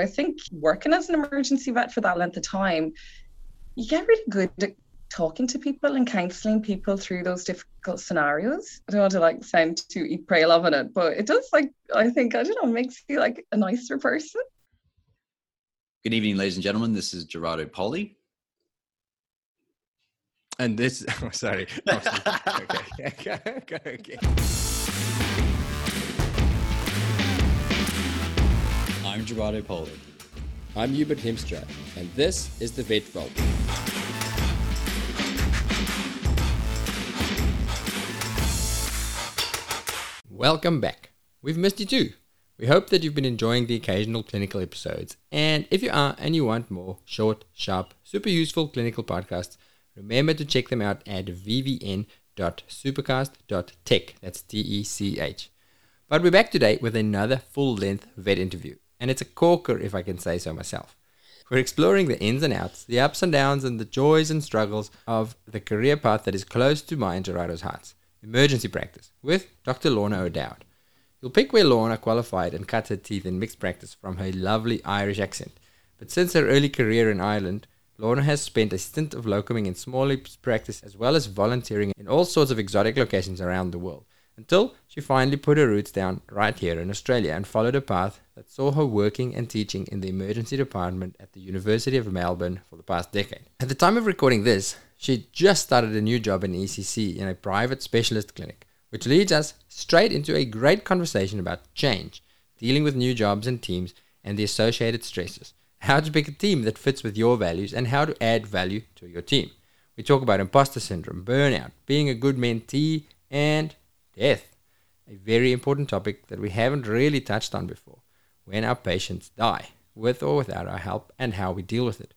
I think working as an emergency vet for that length of time, you get really good at talking to people and counseling people through those difficult scenarios. I don't want to like sound too eat, pray, love in it, but it does like I think I don't know makes you like a nicer person. Good evening, ladies and gentlemen. This is Gerardo Poli. And this, oh, sorry. Oh, okay. okay. okay. I'm Gerardo Poli. I'm Hubert Heemstra, and this is the Vet Vault. Welcome back. We've missed you too. We hope that you've been enjoying the occasional clinical episodes, and if you are and you want more short, sharp, super useful clinical podcasts, remember to check them out at vvn.supercast.tech. That's T E C H. But we're back today with another full length vet interview and it's a corker if I can say so myself. We're exploring the ins and outs, the ups and downs, and the joys and struggles of the career path that is close to my and Gerardo's hearts emergency practice with Dr. Lorna O'Dowd. You'll pick where Lorna qualified and cut her teeth in mixed practice from her lovely Irish accent. But since her early career in Ireland, Lorna has spent a stint of locuming in small practice as well as volunteering in all sorts of exotic locations around the world until she finally put her roots down right here in Australia and followed a path that saw her working and teaching in the emergency department at the University of Melbourne for the past decade. At the time of recording this, she just started a new job in ECC in a private specialist clinic, which leads us straight into a great conversation about change, dealing with new jobs and teams and the associated stresses, how to pick a team that fits with your values, and how to add value to your team. We talk about imposter syndrome, burnout, being a good mentee, and death, a very important topic that we haven't really touched on before, when our patients die, with or without our help, and how we deal with it.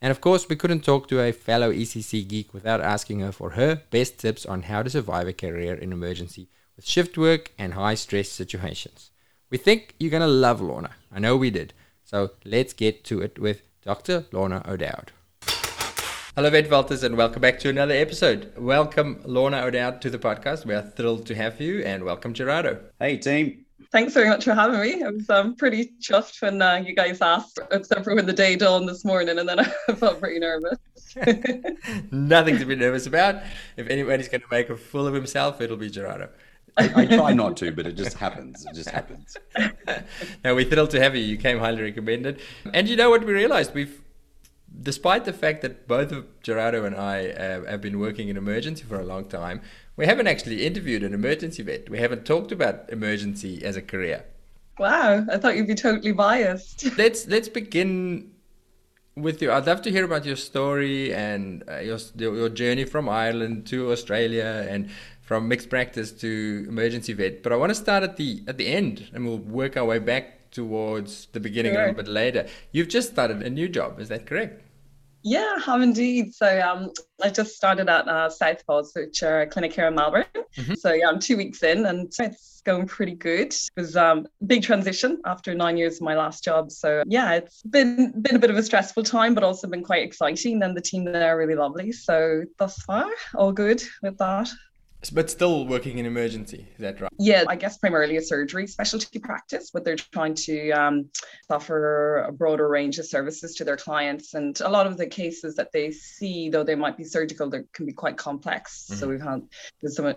And of course, we couldn't talk to a fellow ECC geek without asking her for her best tips on how to survive a career in emergency with shift work and high stress situations. We think you're going to love Lorna. I know we did. So let's get to it with Dr. Lorna O'Dowd. Hello, Vet Vaulters, and welcome back to another episode. Welcome, Lorna O'Dowd, to the podcast. We are thrilled to have you, and welcome, Gerardo. Hey, team. Thanks very much for having me. I was um, pretty chuffed when uh, you guys asked, except for when the day dawned this morning, and then I felt pretty nervous. Nothing to be nervous about. If anybody's going to make a fool of himself, it'll be Gerardo. I, I, try not to, but it just happens. It just happens. now we're thrilled to have you. You came highly recommended. And you know what we realized? We've despite the fact that both of Gerardo and I uh, have been working in emergency for a long time, we haven't actually interviewed an emergency vet. We haven't talked about emergency as a career. Wow, I thought you'd be totally biased. let's let's begin with you. I'd love to hear about your story and uh, your your journey from Ireland to Australia and from mixed practice to emergency vet. But I want to start at the at the end, and we'll work our way back towards the beginning sure. a little bit later. You've just started a new job, is that correct? Yeah, I have indeed. So um, I just started at uh, Southpaws, which are a clinic here in Melbourne. Mm-hmm. So yeah, I'm two weeks in and it's going pretty good. It was um big transition after nine years of my last job. So yeah, it's been been a bit of a stressful time, but also been quite exciting. And the team there are really lovely. So thus far, all good with that. But still working in emergency, is that right? Yeah, I guess primarily a surgery specialty practice, but they're trying to um, offer a broader range of services to their clients. And a lot of the cases that they see, though they might be surgical, they can be quite complex. Mm-hmm. So we've had there's some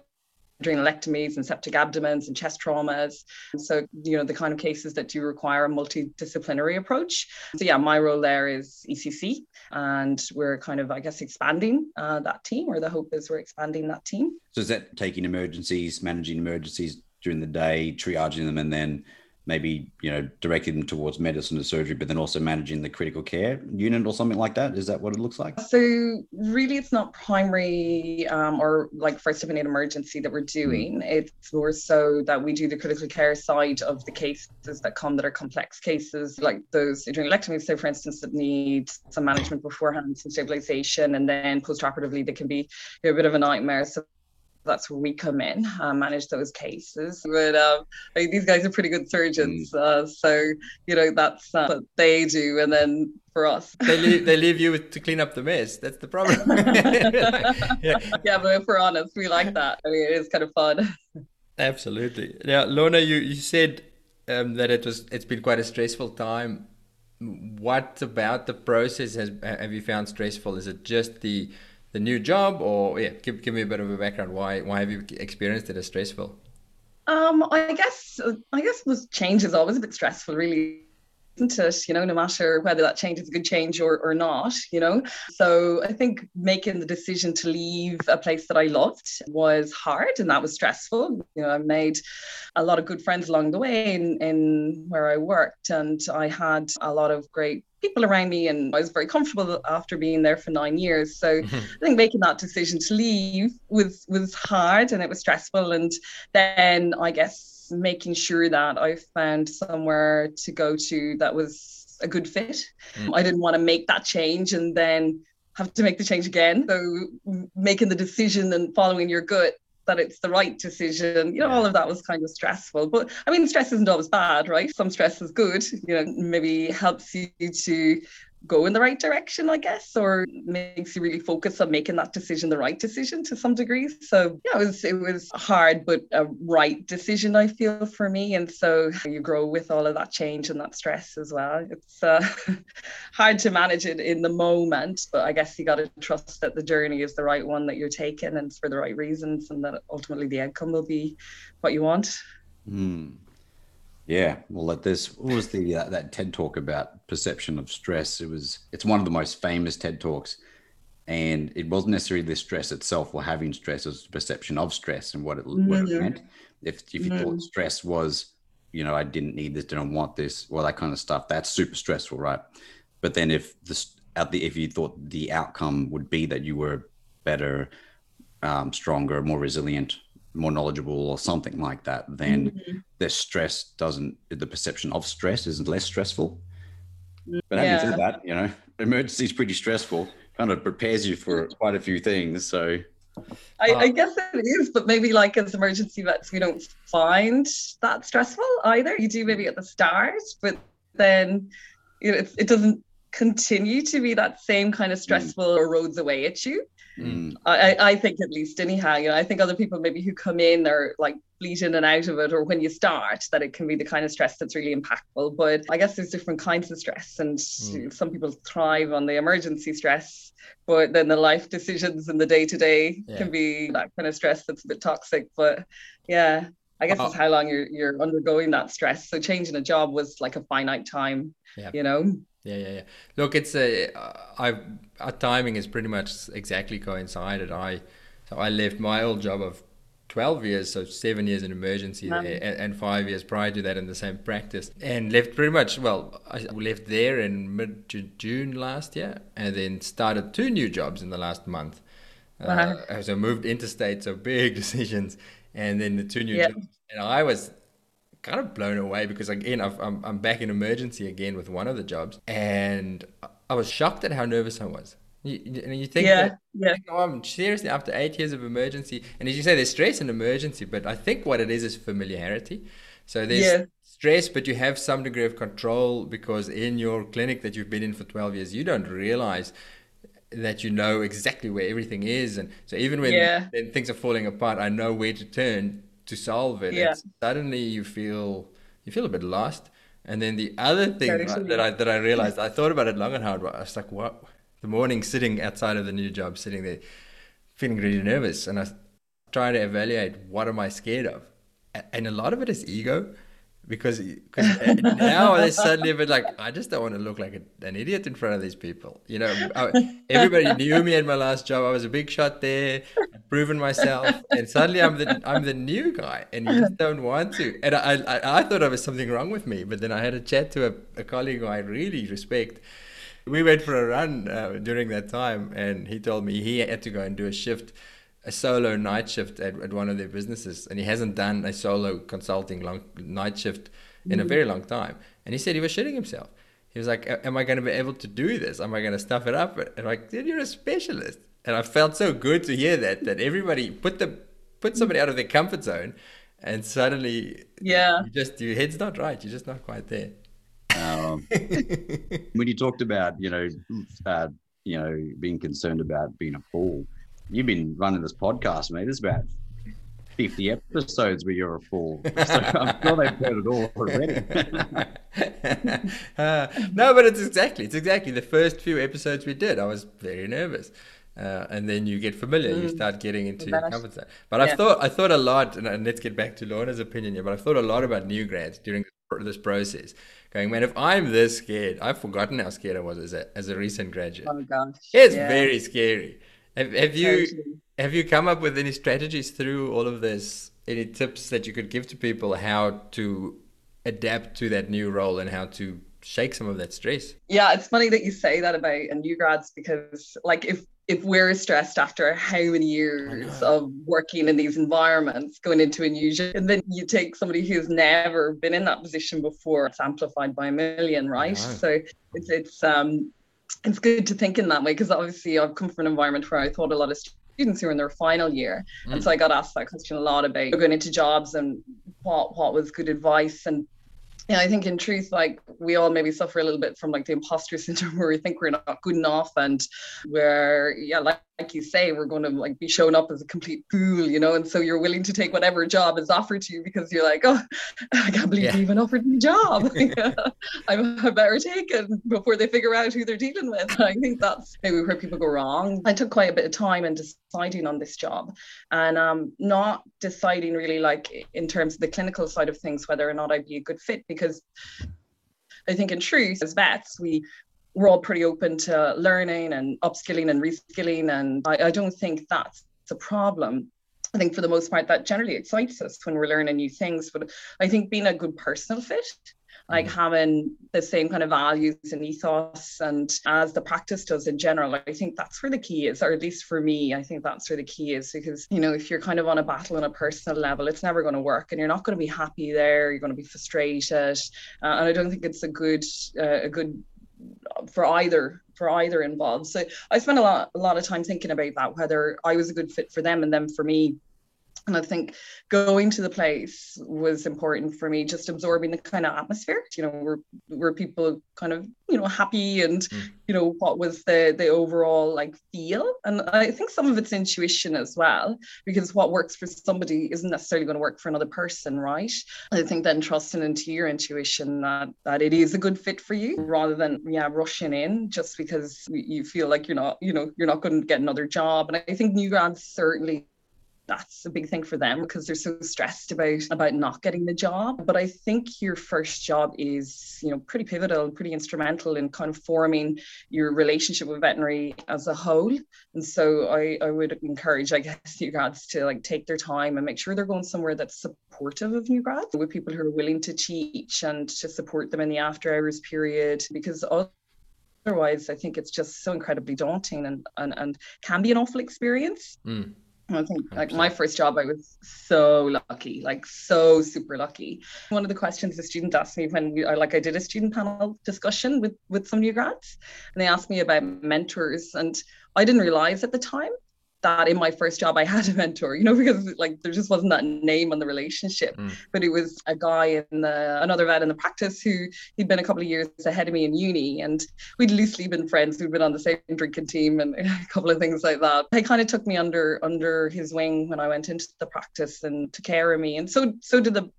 adrenalectomies and septic abdomens and chest traumas. So, you know, the kind of cases that do require a multidisciplinary approach. So, yeah, my role there is ECC, and we're kind of, I guess, expanding uh, that team, or the hope is we're expanding that team. So, is that taking emergencies, managing emergencies during the day, triaging them, and then maybe you know directing them towards medicine or surgery but then also managing the critical care unit or something like that is that what it looks like so really it's not primary um, or like first of an emergency that we're hmm. doing mm. it's more so that we do the critical care side of the cases that come that are complex cases like those adrenalectomies so for instance that need some management beforehand some stabilization and then post-operatively they can be a bit of a nightmare so that's where we come in, uh, manage those cases. But um, I mean, these guys are pretty good surgeons, mm. uh, so you know that's uh, what they do, and then for us, they leave they leave you to clean up the mess. That's the problem. yeah. yeah, but if we're honest, we like that. I mean, it is kind of fun. Absolutely. Now, Lorna, you you said um, that it was it's been quite a stressful time what about the process has have you found stressful? Is it just the the new job, or yeah, give, give me a bit of a background. Why why have you experienced it as stressful? Um, I guess I guess was change is always a bit stressful, really isn't it? You know, no matter whether that change is a good change or, or not, you know. So I think making the decision to leave a place that I loved was hard and that was stressful. You know, I made a lot of good friends along the way in, in where I worked and I had a lot of great people around me and I was very comfortable after being there for nine years. So mm-hmm. I think making that decision to leave was was hard and it was stressful. And then I guess making sure that I found somewhere to go to that was a good fit. Mm. I didn't want to make that change and then have to make the change again. So making the decision and following your gut that it's the right decision. You know, all of that was kind of stressful. But I mean, stress isn't always bad, right? Some stress is good. You know, maybe helps you to go in the right direction, I guess, or makes you really focus on making that decision the right decision to some degree. So yeah, it was it was hard but a right decision, I feel for me. And so you grow with all of that change and that stress as well. It's uh, hard to manage it in the moment, but I guess you got to trust that the journey is the right one that you're taking and for the right reasons, and that ultimately the outcome will be what you want. Mm. Yeah, well, let this what was the uh, that TED talk about perception of stress? It was it's one of the most famous TED talks, and it wasn't necessarily the stress itself or having stress; it was the perception of stress and what it, mm-hmm. what it mm-hmm. meant. If if you mm-hmm. thought stress was, you know, I didn't need this, didn't want this, well, that kind of stuff, that's super stressful, right? But then if this at the if you thought the outcome would be that you were better, um, stronger, more resilient, more knowledgeable or something like that, then mm-hmm. the stress doesn't, the perception of stress isn't less stressful. But having yeah. said that, you know, emergency is pretty stressful, kind of prepares you for quite a few things. So I, uh, I, guess it is, but maybe like as emergency vets, we don't find that stressful either. You do maybe at the start, but then you know, it, it doesn't continue to be that same kind of mm. stressful mm. erodes away at you. Mm. I, I think at least anyhow, you know, I think other people maybe who come in are like bleed in and out of it, or when you start, that it can be the kind of stress that's really impactful. But I guess there's different kinds of stress, and mm. some people thrive on the emergency stress, but then the life decisions and the day to day can be that kind of stress that's a bit toxic. But yeah, I guess uh, it's how long you're you're undergoing that stress. So changing a job was like a finite time, yeah. you know. Yeah, yeah, yeah. Look, it's a I our timing is pretty much exactly coincided. I so I left my old job of 12 years, so seven years in emergency there, and, and, five years prior to that in the same practice, and left pretty much. Well, I left there in mid June last year, and then started two new jobs in the last month. Uh, so moved interstate, so big decisions, and then the two new yep. jobs. And I was kind of blown away because again i am I'm back in emergency again with one of the jobs and I was shocked at how nervous I was. You, you think yeah, that, yeah. Think, oh, I'm seriously after eight years of emergency, and as you say, there's stress in emergency, but I think what it is is familiarity. So there's yeah. stress, but you have some degree of control because in your clinic that you've been in for 12 years, you don't realize that you know exactly where everything is, and so even when, yeah. when things are falling apart, I know where to turn to solve it. Yeah. suddenly you feel you feel a bit lost. And then the other thing that I that I realized, I thought about it long and hard. I was like, what? The morning sitting outside of the new job, sitting there, feeling really nervous, and I try to evaluate what am I scared of, and a lot of it is ego because cause now they suddenly bit like I just don't want to look like a, an idiot in front of these people. You know, I, everybody knew me in my last job. I was a big shot there, proven myself, and suddenly I'm the I'm the new guy, and you just don't want to. And I I, I thought there was something wrong with me, but then I had a chat to a, a colleague who I really respect. We went for a run uh, during that time, and he told me he had to go and do a shift a solo night shift at, at one of their businesses, and he hasn't done a solo consulting long night shift in a very long time. And he said he was shitting himself. He was like, "Am I going to be able to do this? Am I going to stuff it up?" And I'm like, "Dude, you're a specialist." And I felt so good to hear that that everybody put the put somebody out of their comfort zone, and suddenly, yeah, you just your head's not right. You're just not quite there. Um, when you talked about you know, uh, you know, being concerned about being a fool you've been running this podcast, mate. It's about 50 episodes where you're a fool. So I'm sure they've heard it all already. uh, no, but it's exactly it's exactly the first few episodes we did. I was very nervous. Uh, and then you get familiar, you start getting into your comfort zone. But I've thought I thought a lot, and, and let's get back to Lorna's opinion here. But I've thought a lot about new grads during this process. Going, man, if I'm this scared, I've forgotten how scared I was as a as a recent graduate. Oh gosh. It's Yeah. very scary. Have, have you have you come up with any strategies through all of this? Any tips that you could give to people how to adapt to that new role and how to shake some of that stress? Yeah, it's funny that you say that about new grads because, like, if if we're stressed after how many years of working in these environments, going into a new job, and then you take somebody who's never been in that position before, it's amplified by a million, right? So it's it's um it's good to think in that way because obviously I've come from an environment where I thought a lot of students who were in their final year, and mm. so I got asked that question a lot about going into jobs and what what was good advice. And yeah, I think in truth, like we all maybe suffer a little bit from like the imposter syndrome where we think we're not good enough and where, yeah, like, like you say, we're going to like be shown up as a complete fool, you know, and so you're willing to take whatever job is offered to you because you're like, oh, I can't believe Yeah. you even offered me a job. I, I better take it before they figure out who they're dealing with. I think that's maybe where people go wrong. I took quite a bit of time in deciding on this job and um, not deciding really like in terms of the clinical side of things whether or not I'd be a good fit because I think in truth as vets we we're all pretty open to learning and upskilling and reskilling and I, I don't think that's a problem. I think for the most part that generally excites us when we're learning new things. But I think being a good personal fit, like having the same kind of values and ethos and as the practice does in general, I think that's where the key is, or at least for me, I think that's where the key is because you know, if you're kind of on a battle on a personal level, it's never going to work and you're not going to be happy there, you're going to be frustrated. Uh, and I don't think it's a good uh, a good for either for either involved. So I spent a lot a lot of time thinking about that, whether I was a good fit for them and them for me. And I think going to the place was important for me, just absorbing the kind of atmosphere, you know, where where people kind of, you know, happy and, hmm. you know, what was the the overall like feel. And I think some of it's intuition as well, because what works for somebody isn't necessarily going to work for another person, right? I think then trusting into your intuition that that it is a good fit for you rather than yeah rushing in just because you feel like you're not you know you're not going to get another job. And I think new grads certainly that's a big thing for them because they're so stressed about about not getting the job. But i think your first job is you know pretty pivotal pretty instrumental in kind of forming your relationship with veterinary as a whole. And so i i would encourage i guess new grads to like take their time and make sure they're going somewhere that's supportive of new grads with people who are willing to teach and to support them in the after hours period because otherwise i think it's just so incredibly daunting and and, and can be an awful experience. Mm. I think like my first job, I was so lucky, like so super lucky. One of the questions a student asked me when we, like I did a student panel discussion with with some new grads, and they asked me about mentors, and I didn't realize at the time that in my first job I had a mentor, you know, because like there just wasn't that name on the relationship. Mm. But it was a guy in the another vet in the practice who he'd been a couple of years ahead of me in uni, and we'd loosely been friends. We'd been on the same drinking team and a couple of things like that. He kind of took me under under his wing when I went into the practice and took care of me, and so so did the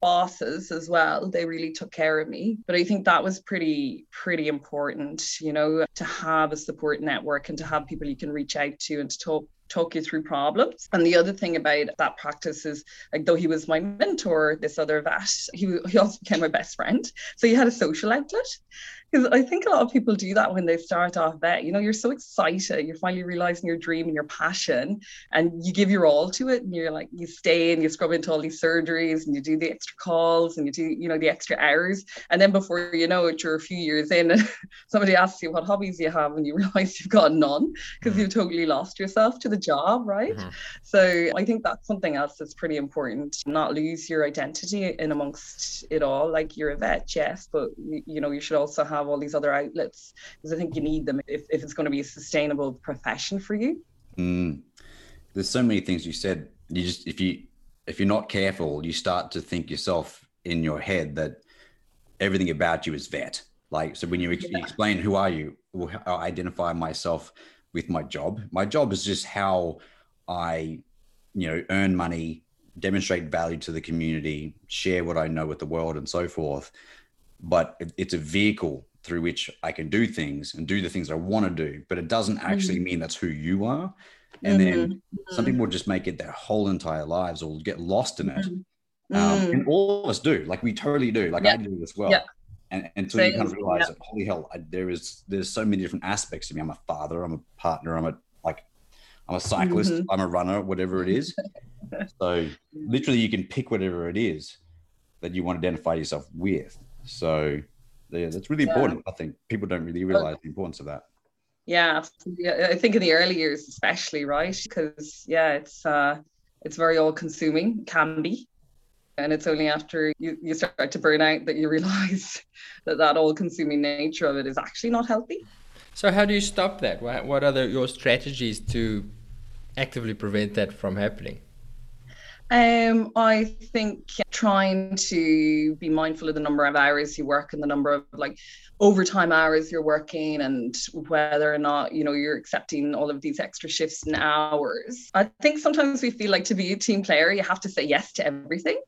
bosses as well. They really took care of me. But i think that was pretty pretty important you know to have a support network and to have people you can reach out to and to talk talk you through problems. And the other thing about that practice is like though he was my mentor this other vet he, he also became my best friend. So he had a social outlet because I think a lot of people do that when they start off vet. You know, you're so excited, you're finally realizing your dream and your passion, and you give your all to it. And you're like, you stay and you scrub into all these surgeries and you do the extra calls and you do, you know, the extra hours. And then before you know it, you're a few years in, and somebody asks you what hobbies you have, and you realize you've got none because you've totally lost yourself to the job, right? Mhm. So I think that's something else that's pretty important. Not lose your identity in amongst it all. Like you're a vet, yes, but you know, you should also have all these other outlets because I think you need them if, if it's going to be a sustainable profession for you. Mm. There's so many things you said. You just if you if you're not careful, you start to think yourself in your head that everything about you is vet. Like so, when you, ex- you explain who are you, I identify myself with my job. My job is just how I, you know, earn money, demonstrate value to the community, share what I know with the world, and so forth. But it- it's a vehicle through which I can do things and do the things I want to do, but it doesn't actually mean that's who you are. And then some people just make it their whole entire lives or get lost in it. Um, Mm. and all of us do, like we totally do. Like Yeah. I do as well. Yeah. And until you kind of realize Yeah. that, holy hell, I, there is there's so many different aspects to me. I'm a father, I'm a partner, I'm a like I'm a cyclist, Mhm. I'm a runner, whatever it is. so literally, you can pick whatever it is that you want to identify yourself with. So yeah, that's really Yeah. important. I think people don't really realize the importance of that. Yeah, absolutely. I think in the early years, especially, right? Because yeah, it's uh, it's very all consuming, can be, and it's only after you, you start to burn out that you realize that that all consuming nature of it is actually not healthy. So how do you stop that? What, what are the, your strategies to actively prevent that from happening? Um, I think trying to be mindful of the number of hours you work and the number of like overtime hours you're working and whether or not you know you're accepting all of these extra shifts and hours. I think sometimes we feel like to be a team player you have to say yes to everything.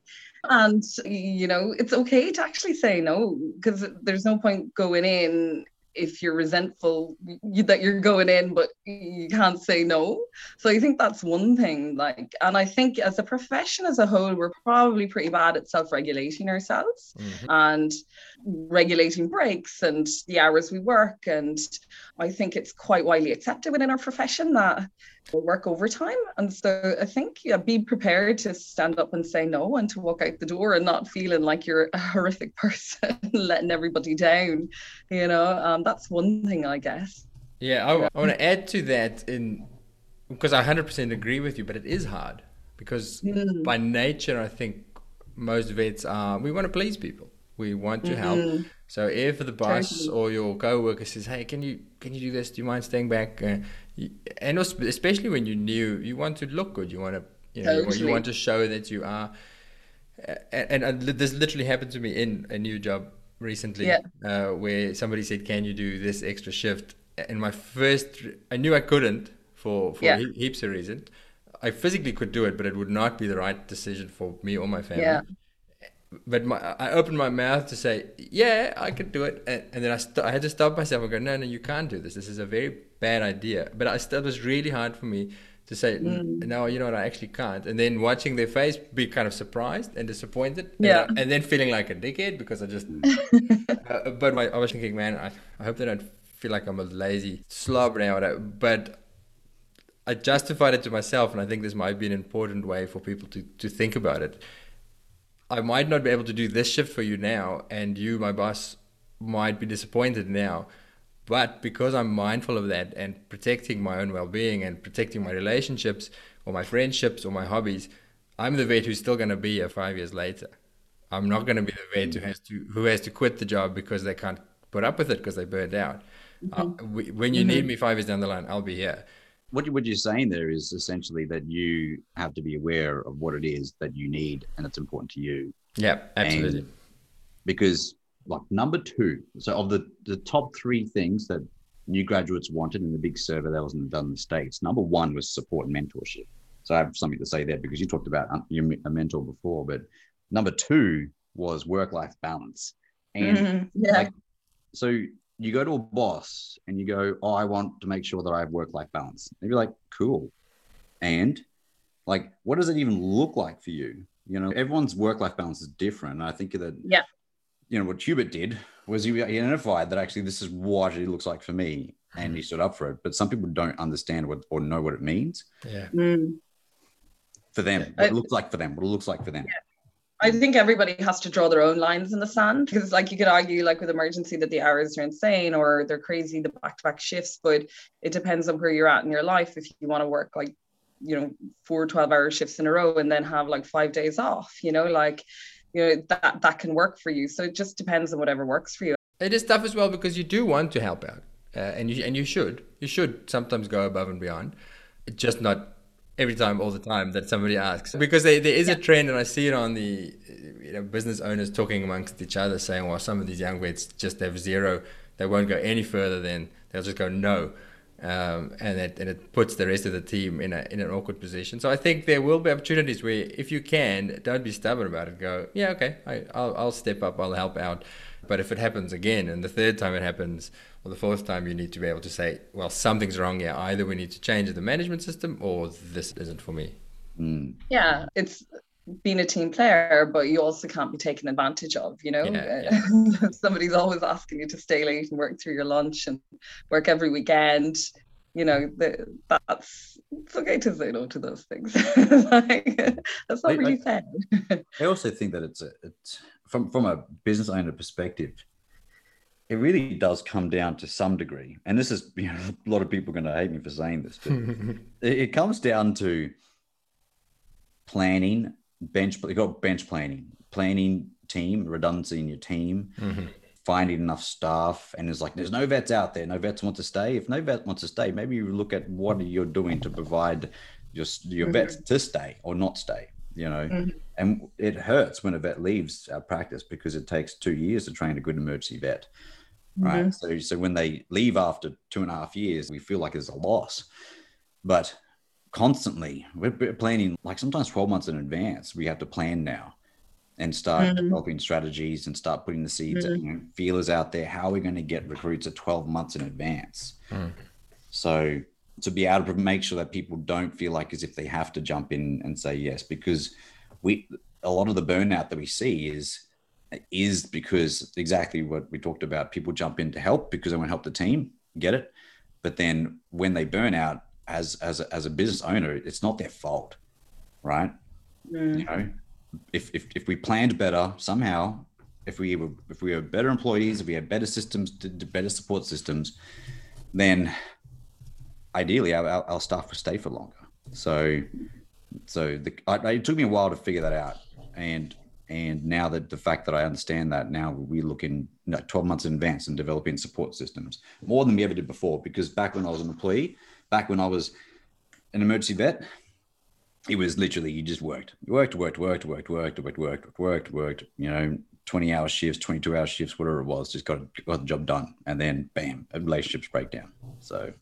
And you know, it's okay to actually say no because there's no point going in if you're resentful you, that you're going in but you can't say no. So i think that's one thing like and i think as a profession as a whole we're probably pretty bad at self-regulating ourselves. Mm-hmm. And regulating breaks and the hours we work and i think it's quite widely accepted within our profession that we'll work overtime and so i think yeah be prepared to stand up and say no and to walk out the door and not feeling like you're a horrific person letting everybody down you know um, that's one thing i guess Yeah, I, I want to add to that in because I 100% agree with you, but it is hard because Mm. by nature, I think most vets are we want to please people. We want to help. So if the boss Totally. or your coworker says, "Hey, can you can you do this? Do you mind staying back?" Uh, you, and especially when you're new, you want to look good. You want to you know you want- you want to show that you are. And, and uh, this literally happened to me in a new job recently, Yeah. uh, where somebody said, "Can you do this extra shift?" And my first, I knew I couldn't for for Yeah. heaps of reasons. I physically could do it, but it would not be the right decision for me or my family. Yeah. But my, I opened my mouth to say, "Yeah, I could do it," and, and then I, st- I had to stop myself and go, "No, no, you can't do this. This is a very bad idea." But I still it was really hard for me to say, "N- "No, you know what? I actually can't." And then watching their face be kind of surprised and disappointed, and, Yeah. I- and then feeling like a dickhead because I just. uh, but my, I was thinking, man, I, I hope they don't feel like I'm a lazy slob now. But I justified it to myself, and I think this might be an important way for people to, to think about it. I might not be able to do this shift for you now, and you, my boss, might be disappointed now. But because I'm mindful of that and protecting my own well being and protecting my relationships or my friendships or my hobbies, I'm the vet who's still going to be here five years later. I'm not going to be the vet who has to who has to quit the job because they can't put up with it because they burned out. Uh, w- when you need me five years down the line, I'll be here. What, you, what you're saying there is essentially that you have to be aware of what it is that you need and it's important to you Yeah, absolutely. And because like number two so of the the top three things that new graduates wanted in the big survey that wasn't done in the states number one was support and mentorship so i have something to say there because you talked about um, your a mentor before but number two was work life balance and Mhm. yeah like so you go to a boss and you go oh i want to make sure that i have work life balance. They'd be like cool. And like what does it even look like for you? You know everyone's work life balance is different. And i think that Yeah. you know what hubert did was he identified that actually this is what it looks like for me and he stood up for it. But some people don't understand what or know what it means. Yeah. Mm. for them what it looks like for them what it looks like for them I think everybody has to draw their own lines in the sand because, like, you could argue, like, with emergency, that the hours are insane or they're crazy, the back to back shifts, but it depends on where you're at in your life. If you want to work, like, you know, four 12 hour shifts in a row and then have like five days off, you know, like, you know, that, that can work for you. So it just depends on whatever works for you. It is tough as well because you do want to help out, uh, and you and you should. You should sometimes go above and beyond, just not every time, all the time that somebody asks. Because there, there is a trend, and I see it on the you know business owners talking amongst each other, saying, "Well, some of these young vets just have zero. They won't go any further than they'll just go no." um, and it and it puts the rest of the team in a in an awkward position. So I think there will be opportunities where, if you can, don't be stubborn about it. Go, yeah, okay, I, I'll I'll step up, I'll help out. But if it happens again, and the third time it happens, or the fourth time, you need to be able to say, well, something's wrong here. Either we need to change the management system, or this isn't for me. Mm. Yeah, it's being a team player, but you also can't be taken advantage of, you know. Yeah, Somebody's always asking you to stay late and work through your lunch and work every weekend. You know, the, that's it's okay to say no to those things. like, that's not I- really I- fair. I also think that it's a, it's from from a business owner perspective, it really does come down to some degree, and this is you know a lot of people are going to hate me for saying this, but it, it comes down to planning, bench you got bench planning, planning team, redundancy in your team, finding enough staff, and it's like there's no vets out there, no vets want to stay. If no vet wants to stay, maybe you look at what you're doing to provide your your vets to stay or not stay. You know, Mhm. and it hurts when a vet leaves our practice because it takes two years to train a good emergency vet right? So, so when they leave after two and a half years, we feel like it's a loss. But constantly, we're we're planning like sometimes 12 months in advance. We have to plan now and start Mhm. developing strategies and start putting the seeds, Mhm. you know, feelers out there. How are we going to get recruits at 12 months in advance? Mm. So to be able to make sure that people don't feel like as if they have to jump in and say yes, because we a lot of the burnout that we see is is because exactly what we talked about. People jump in to help because they want to help the team, get it. But then when they burn out as as a, as a business owner, it's not their fault, right? Mm. You know, if if if we planned better somehow, if we were if we were better employees, if we had better systems, better support systems, then ideally our, our, our staff would stay for longer. So so the, I, it took me a while to figure that out, and and now that the fact that I understand that now we look in you know, 12 months in advance and developing support systems more than we ever did before. Because back when I was an employee, back when I was an emergency vet, it was literally you just worked, you worked, worked, worked, worked, worked, worked, worked, worked, worked. You know, 20 hour shifts, 22 hour shifts, whatever it was, just got got the job done, and then bam, relationships break down. So,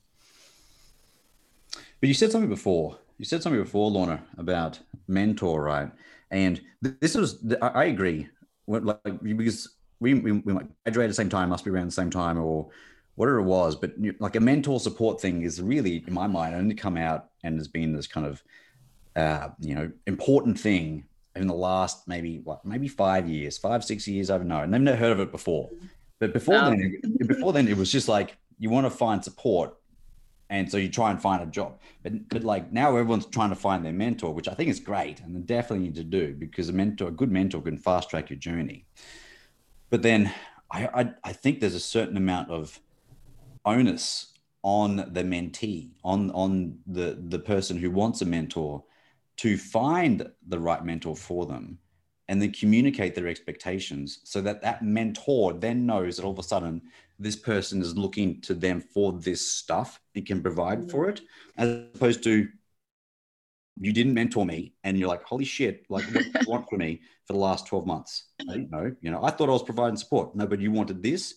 but you said something before. You said something before, Lorna, about mentor, right? And this was, I agree, like because we we, we might graduate at the same time, must be around the same time, or whatever it was. But like a mentor support thing is really, in my mind, only come out and has been this kind of, uh, you know, important thing in the last maybe what maybe five years, five six years. I don't know, and they've never heard of it before. But before No. then, before then, it was just like you want to find support, and so you try and find a job. But but like now, everyone's trying to find their mentor, which I think is great, and definitely need to do because a mentor, a good mentor, can fast track your journey. But then I, I I think there's a certain amount of onus on the mentee, on on the the person who wants a mentor, to find the right mentor for them, and then communicate their expectations, so that that mentor then knows that all of a sudden this person is looking to them for this stuff and can provide for it, as opposed to you didn't mentor me and you're like holy shit like what do you want from me for the last 12 months? I didn't know you know i thought i was providing support. No but you wanted this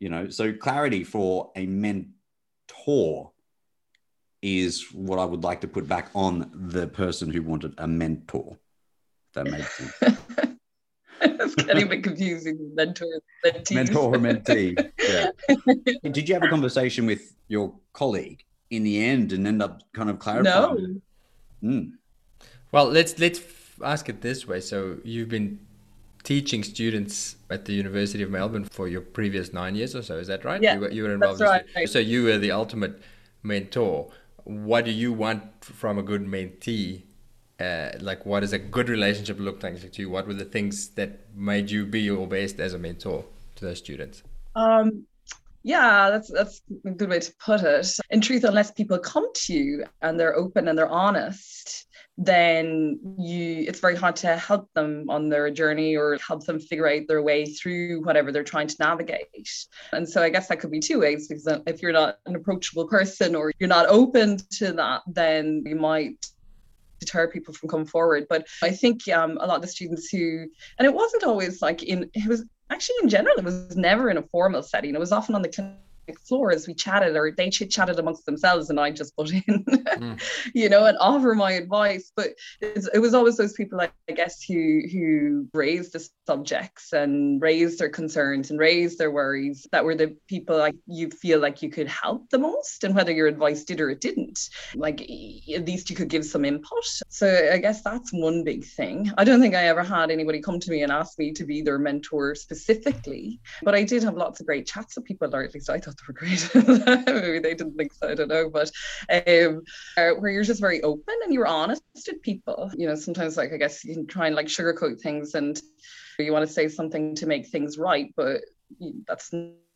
you know so clarity for a mentor is what i would like to put back on the person who wanted a mentor if that makes sense getting a bit confusing. Mentor, mentee. mentor or mentee yeah did you have a conversation with your colleague in the end and end up kind of clarifying No. Mm. Well, let's let's ask it this way. So you've been teaching students at the University of Melbourne for your previous nine years or so. Is that right? Yeah, you were, you were involved. that's in- right. So you were the ultimate mentor. What do you want from a good mentee? Uh, like, what does a good relationship look like to you? What were the things that made you be your best as a mentor to those students? Um, yeah, that's that's a good way to put it. In truth, unless people come to you and they're open and they're honest, then you it's very hard to help them on their journey or help them figure out their way through whatever they're trying to navigate. And so I guess that could be two ways because if you're not an approachable person or you're not open to that, then you might deter people from coming forward. But I think um, a lot of the students who, and it wasn't always like in, it was actually in general, it was never in a formal setting. It was often on the floor as we chatted or they chit chatted amongst themselves and I just put in, mm. you know, and offer my advice. But it was always those people, I, I guess, who who raised the subjects and raised their concerns and raised their worries that were the people like you feel like you could help the most and whether your advice did or it didn't like at least you could give some input so i guess that's one big thing i don't think i ever had anybody come to me and ask me to be their mentor specifically but i did have lots of great chats with people or at least i thought they were great maybe they didn't think so i don't know but um, uh, where you're just very open and you're honest with people. You know sometimes like i guess you can try and like sugarcoat things and you want to say something to make things right but that's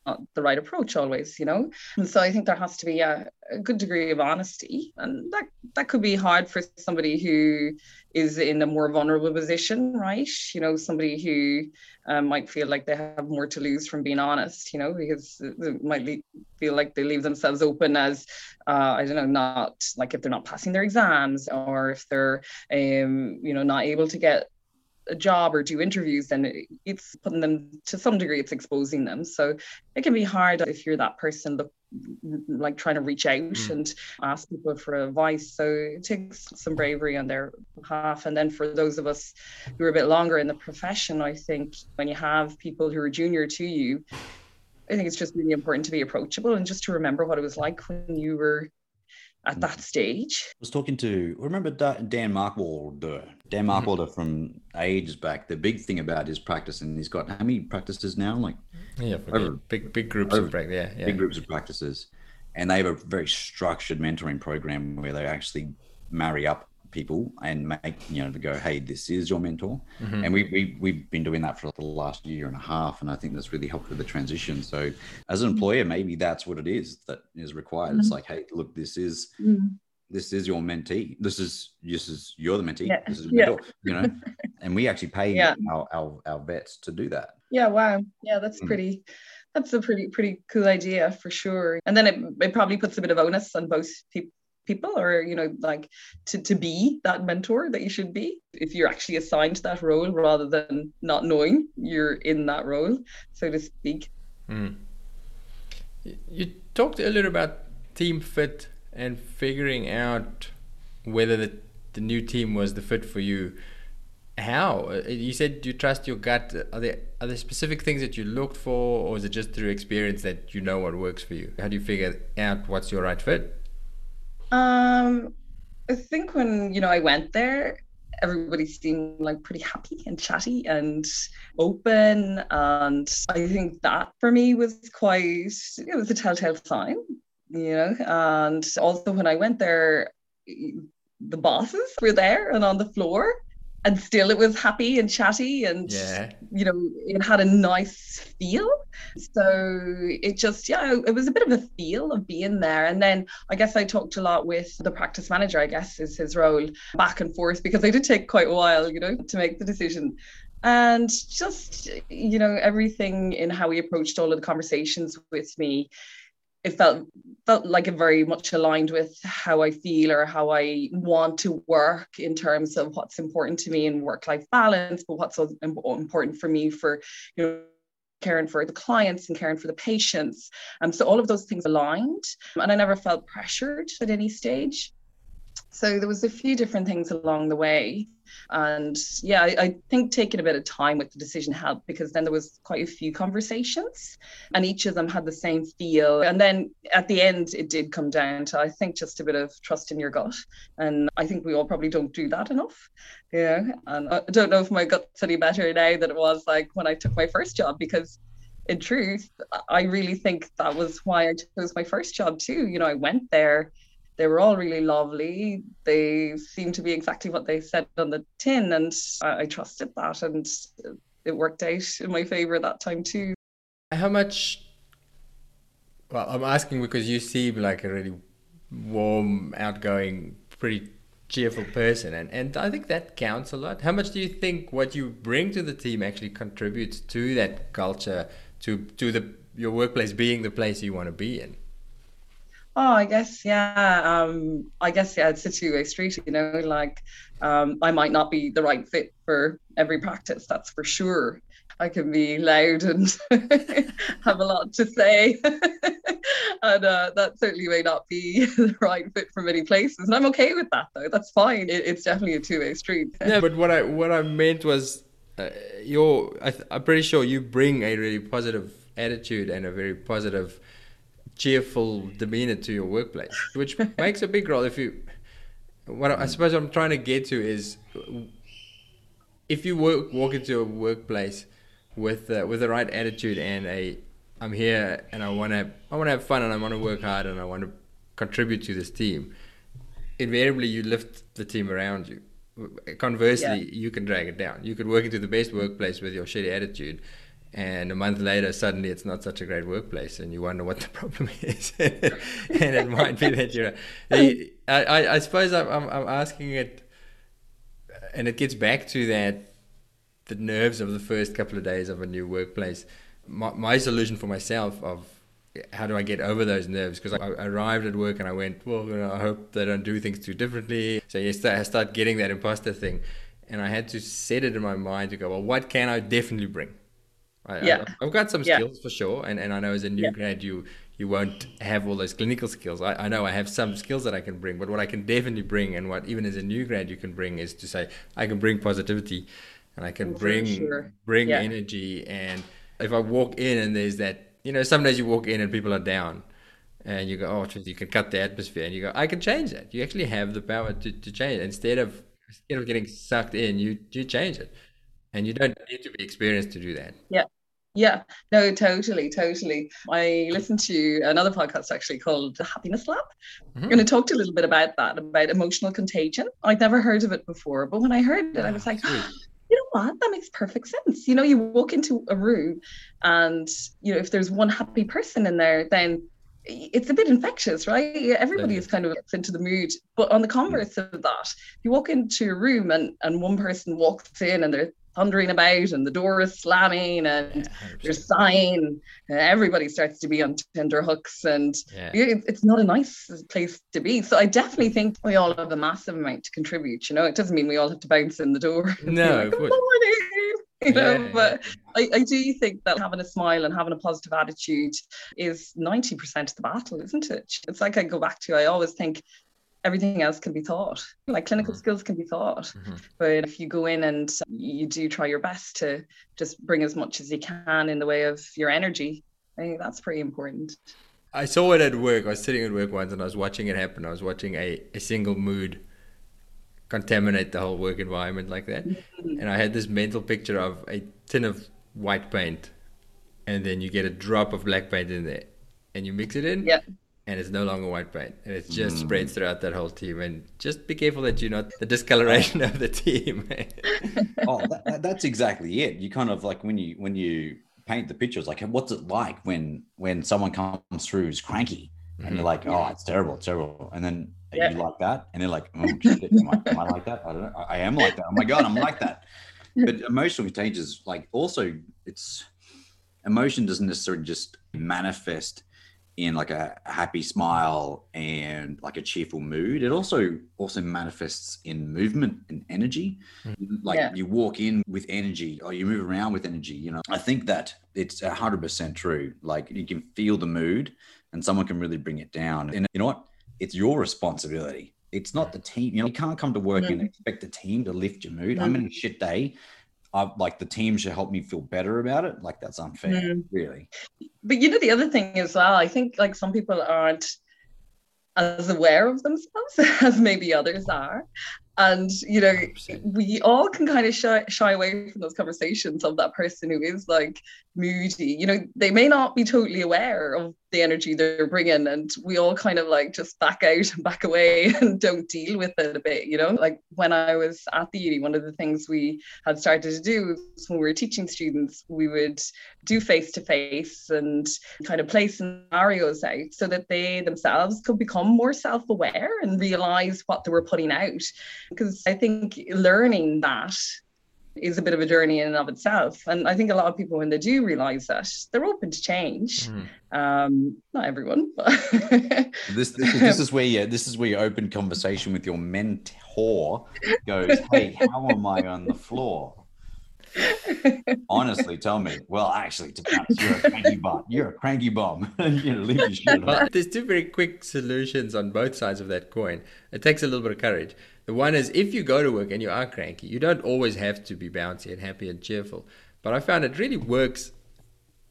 not the right approach always you know? And so i think there has to be a, a, good degree of honesty and that that could be hard for somebody who is in a more vulnerable position right? You know somebody who um, might feel like they have more to lose from being honest you know because they might feel like they leave themselves open as uh, i don't know not like if they're not passing their exams or if they're um, you know not able to get a job or do interviews, then it's putting them to some degree, it's exposing them. So it can be hard if you're that person look, like trying to reach out mm. and ask people for advice. So it takes some bravery on their behalf. And then for those of us who are a bit longer in the profession, I think when you have people who are junior to you, I think it's just really important to be approachable and just to remember what it was like when you were at mm. that stage. I was talking to remember Dan Markwalder, Dan mm-hmm. Markwalder mm-hmm. from ages back. The big thing about his practice, and he's got how many practices now? Like yeah, over, big big groups of practice. Yeah, yeah, big groups of practices, and they have a very structured mentoring program where they actually marry up people and make you know to go hey this is your mentor mm-hmm. and we, we we've been doing that for the last year and a half and i think that's really helped with the transition so as an mm-hmm. employer maybe that's what it is that is required mm-hmm. it's like hey look this is mm-hmm. this is your mentee this is this is you're the mentee yeah. this is yeah. mentor, you know and we actually pay yeah. our, our our vets to do that yeah wow yeah that's mm. pretty that's a pretty pretty cool idea for sure and then it, it probably puts a bit of onus on both people people or you know like to, to be that mentor that you should be. If you're actually assigned that role rather than not knowing you're in that role so to speak. Mm. you talked earlier about team fit and figuring out whether the, the new team was the fit for you. How? Uh, you said you trust your gut. Are there are there specific things that you looked for or is it just through experience that you know what works for you? How do you figure out what's your right fit um, I think when you know I went there, everybody seemed like pretty happy and chatty and open, and I think that for me was quite it was a telltale sign, you know. And also when I went there, the bosses were there and on the floor, and still it was happy and chatty and yeah. you know it had a nice feel. So it just yeah it was a bit of a feel of being there. And then i guess i talked a lot with the practice manager i guess is his role back and forth because they did take quite a while you know to make the decision. And just you know everything in how he approached all of the conversations with me it felt felt like it very much aligned with how I feel or how I want to work in terms of what's important to me in work life balance, but what's important for me for you know caring for the clients and caring for the patients. Um, so all of those things aligned, and I never felt pressured at any stage. So there was a few different things along the way. And yeah, I, I, think taking a bit of time with the decision helped because then there was quite a few conversations and each of them had the same feel. And then at the end, it did come down to, I think, just a bit of trust in your gut. And I think we all probably don't do that enough. Yeah. And I don't know if my gut's any better now than it was like when I took my first job because in truth, I really think that was why I chose my first job too. You know, I went there they were all really lovely. They seemed to be exactly what they said on the tin, and I, I trusted that, and it worked out in my favor that time too. How much? Well, I'm asking because you seem like a really warm, outgoing, pretty cheerful person, and and I think that counts a lot. How much do you think what you bring to the team actually contributes to that culture, to to the your workplace being the place you want to be in? Oh, I guess yeah. Um, I guess yeah, it's a two-way street. You know, like um, I might not be the right fit for every practice. That's for sure. I can be loud and have a lot to say, and uh, that certainly may not be the right fit for many places. And I'm okay with that, though. That's fine. It, it's definitely a two-way street. Yeah, but what I what I meant was, uh, you're. I I'm pretty sure you bring a really positive attitude and a very positive, cheerful demeanor to your workplace, which makes a big role. If you, what I, I suppose I'm trying to get to is, if you work walk into a workplace with uh, with the right attitude and a I'm here and I want to I want to have fun and I want to work hard and I want to contribute to this team. Invariably, you lift the team around you. Conversely, Yeah. you can drag it down. You could work into the best workplace with your shitty attitude, and a month later, suddenly it's not such a great workplace, and you wonder what the problem is. and it might be that you're. I, suppose I'm, I'm, asking it, and it gets back to that the nerves of the first couple of days of a new workplace. My, my solution for myself of how do I get over those nerves? Because I, I arrived at work and I went, well, you know, I hope they don't do things too differently. So you start, I start getting that imposter thing, and I had to set it in my mind to go, well, what can I definitely bring? I, Yeah. I, have got some Yeah. skills for sure, and, and I know as a new Yeah. grad you you won't have all those clinical skills. I, I know I have some skills that I can bring, but what I can definitely bring, and what even as a new grad you can bring, is to say I can bring positivity, and I can oh, For bring sure. bring Yeah. energy. And if I walk in and there's that, you know, some days you walk in and people are down. And you go, oh, you can cut the atmosphere, and you go, I can change that. You actually have the power to, to change it. Instead of instead of getting sucked in, you you change it, and you don't need to be experienced to do that. Yeah, Yeah, no, totally, totally. I listened to another podcast actually called The Happiness Lab, Mhm. and it talked a little bit about that, about emotional contagion. I'd never heard of it before, but when I heard it, I was Ah, like, sweet. you know what? That makes perfect sense. You know, you walk into a room, and you know, if there's one happy person in there, then it's a bit infectious, right? Everybody is kind of gets into the mood. But on the converse of that, you walk into a room and and one person walks in and they're thundering about and the door is slamming and they're sighing uh, everybody starts to be on tender hooks and Yeah. it's not a nice place to be. So i definitely think we all have a massive amount to contribute you know? It doesn't mean we all have to bounce in the door. No, like, "Good morning," you know? Yeah. but I, I do think that having a smile and having a positive attitude is 90% of the battle isn't it? It's like i go back to i always think everything else can be taught like clinical Mhm. skills can be taught Mhm. but if you go in and you do try your best to just bring as much as you can in the way of your energy i think that's pretty important I saw it at work. I was sitting at work once and I was watching it happen. I was watching a, a single mood contaminate the whole work environment like that. And I had this mental picture of a tin of white paint and then you get a drop of black paint in there and you mix it in Yeah. And it's no longer white paint and it just mm. spreads throughout that whole team and just be careful that you're not the discoloration of the team. oh, that, that- that's exactly it. You kind of like when you when you paint the pictures like, what's it like when when someone comes through who's cranky, and you're mm-hmm. like, oh, it's terrible, it's terrible, and then Yeah. you like that, and they're like, oh, shit, am, I, am I like that? I don't know. I I am like that. Oh my god, I'm like that. But emotional contagious, like also, it's emotion doesn't necessarily just manifest in like a happy smile and like a cheerful mood it also also manifests in movement and energy. Like Yeah. you walk in with energy or you move around with energy you know? I think that it's 100% true. Like you can feel the mood and someone can really bring it down. And you know what? It's your responsibility. It's not the team you know? You can't come to work and Mhm. expect the team to lift your mood. I'm in a shit day I, like the team should help me feel better about it. Like that's unfair Mm. really. But you know the other thing as well i think like some people aren't as aware of themselves as maybe others are and you know 100%. we all can kind of shy, shy away from those conversations of that person who is like moody you know they may not be totally aware of the energy they're bringing and we all kind of like just back out and back away and don't deal with it a bit you know like when i was at the uni one of the things we had started to do was when we were teaching students we would do face to face and kind of play scenarios out so that they themselves could become more self aware and realize what they were putting out. Because I think learning that is a bit of a journey in and of itself. And I think a lot of people, when they do realize that, they're open to change. Mhm. Um, not everyone, but This, this, this is where you this is where your open conversation with your mentor goes. Hey, how am I on the floor? Honestly, tell me. Well, actually, to be honest, you're a cranky bum. You're a cranky bomb. you know, leave your shit Well, there's two very quick solutions on both sides of that coin. It takes a little bit of courage. The one is if you go to work and you are cranky, you don't always have to be bouncy and happy and cheerful. But I found it really works.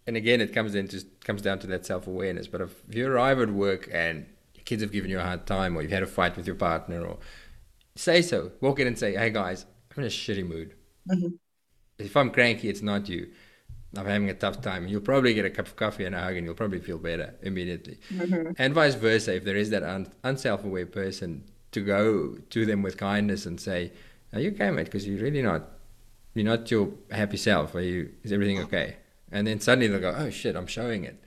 And again, it comes into comes down to that self awareness. But if you arrive at work and your kids have given you a hard time, or you've had a fight with your partner, or say so, walk in and say, "Hey guys, I'm in a shitty mood. Mm-hmm. If I'm cranky, it's not you. I'm having a tough time. You'll probably get a cup of coffee and a hug, and you'll probably feel better immediately. Mm-hmm. And vice versa, if there is that un- unself-aware person, to go to them with kindness and say, "Are you okay, mate? Because you're really not. You're not your happy self. Are you? Is everything okay?" And then suddenly they'll go, "Oh shit, I'm showing it."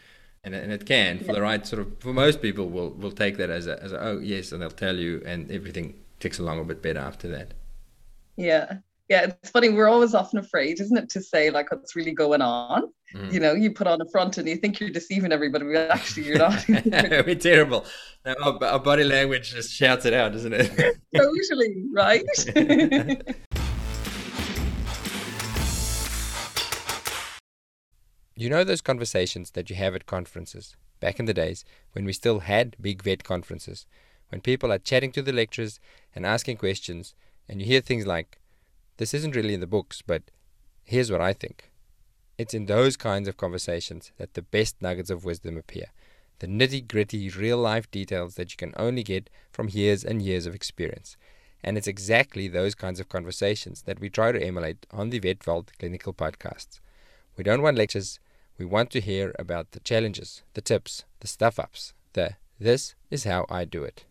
And, and it can for the right sort of for most people will will take that as a as a oh yes and they'll tell you and everything ticks along a bit better after that. Yeah. Yeah, it's funny. We're always often afraid, isn't it, to say like what's really going on. Mm. You know, you put on a front and you think you're deceiving everybody, but actually you're not. We're terrible. Now, our, our body language just shouts it out, doesn't it? totally, right? You know those conversations that you have at conferences, back in the days when we still had big vet conferences, when people are chatting to the lecturers and asking questions, and you hear things like, This isn't really in the books, but here's what I think. It's in those kinds of conversations that the best nuggets of wisdom appear, the nitty gritty real life details that you can only get from years and years of experience. And it's exactly those kinds of conversations that we try to emulate on the Vet Vault Clinical Podcasts. We don't want lectures. We want to hear about the challenges, the tips, the stuff ups, the this is how I do it.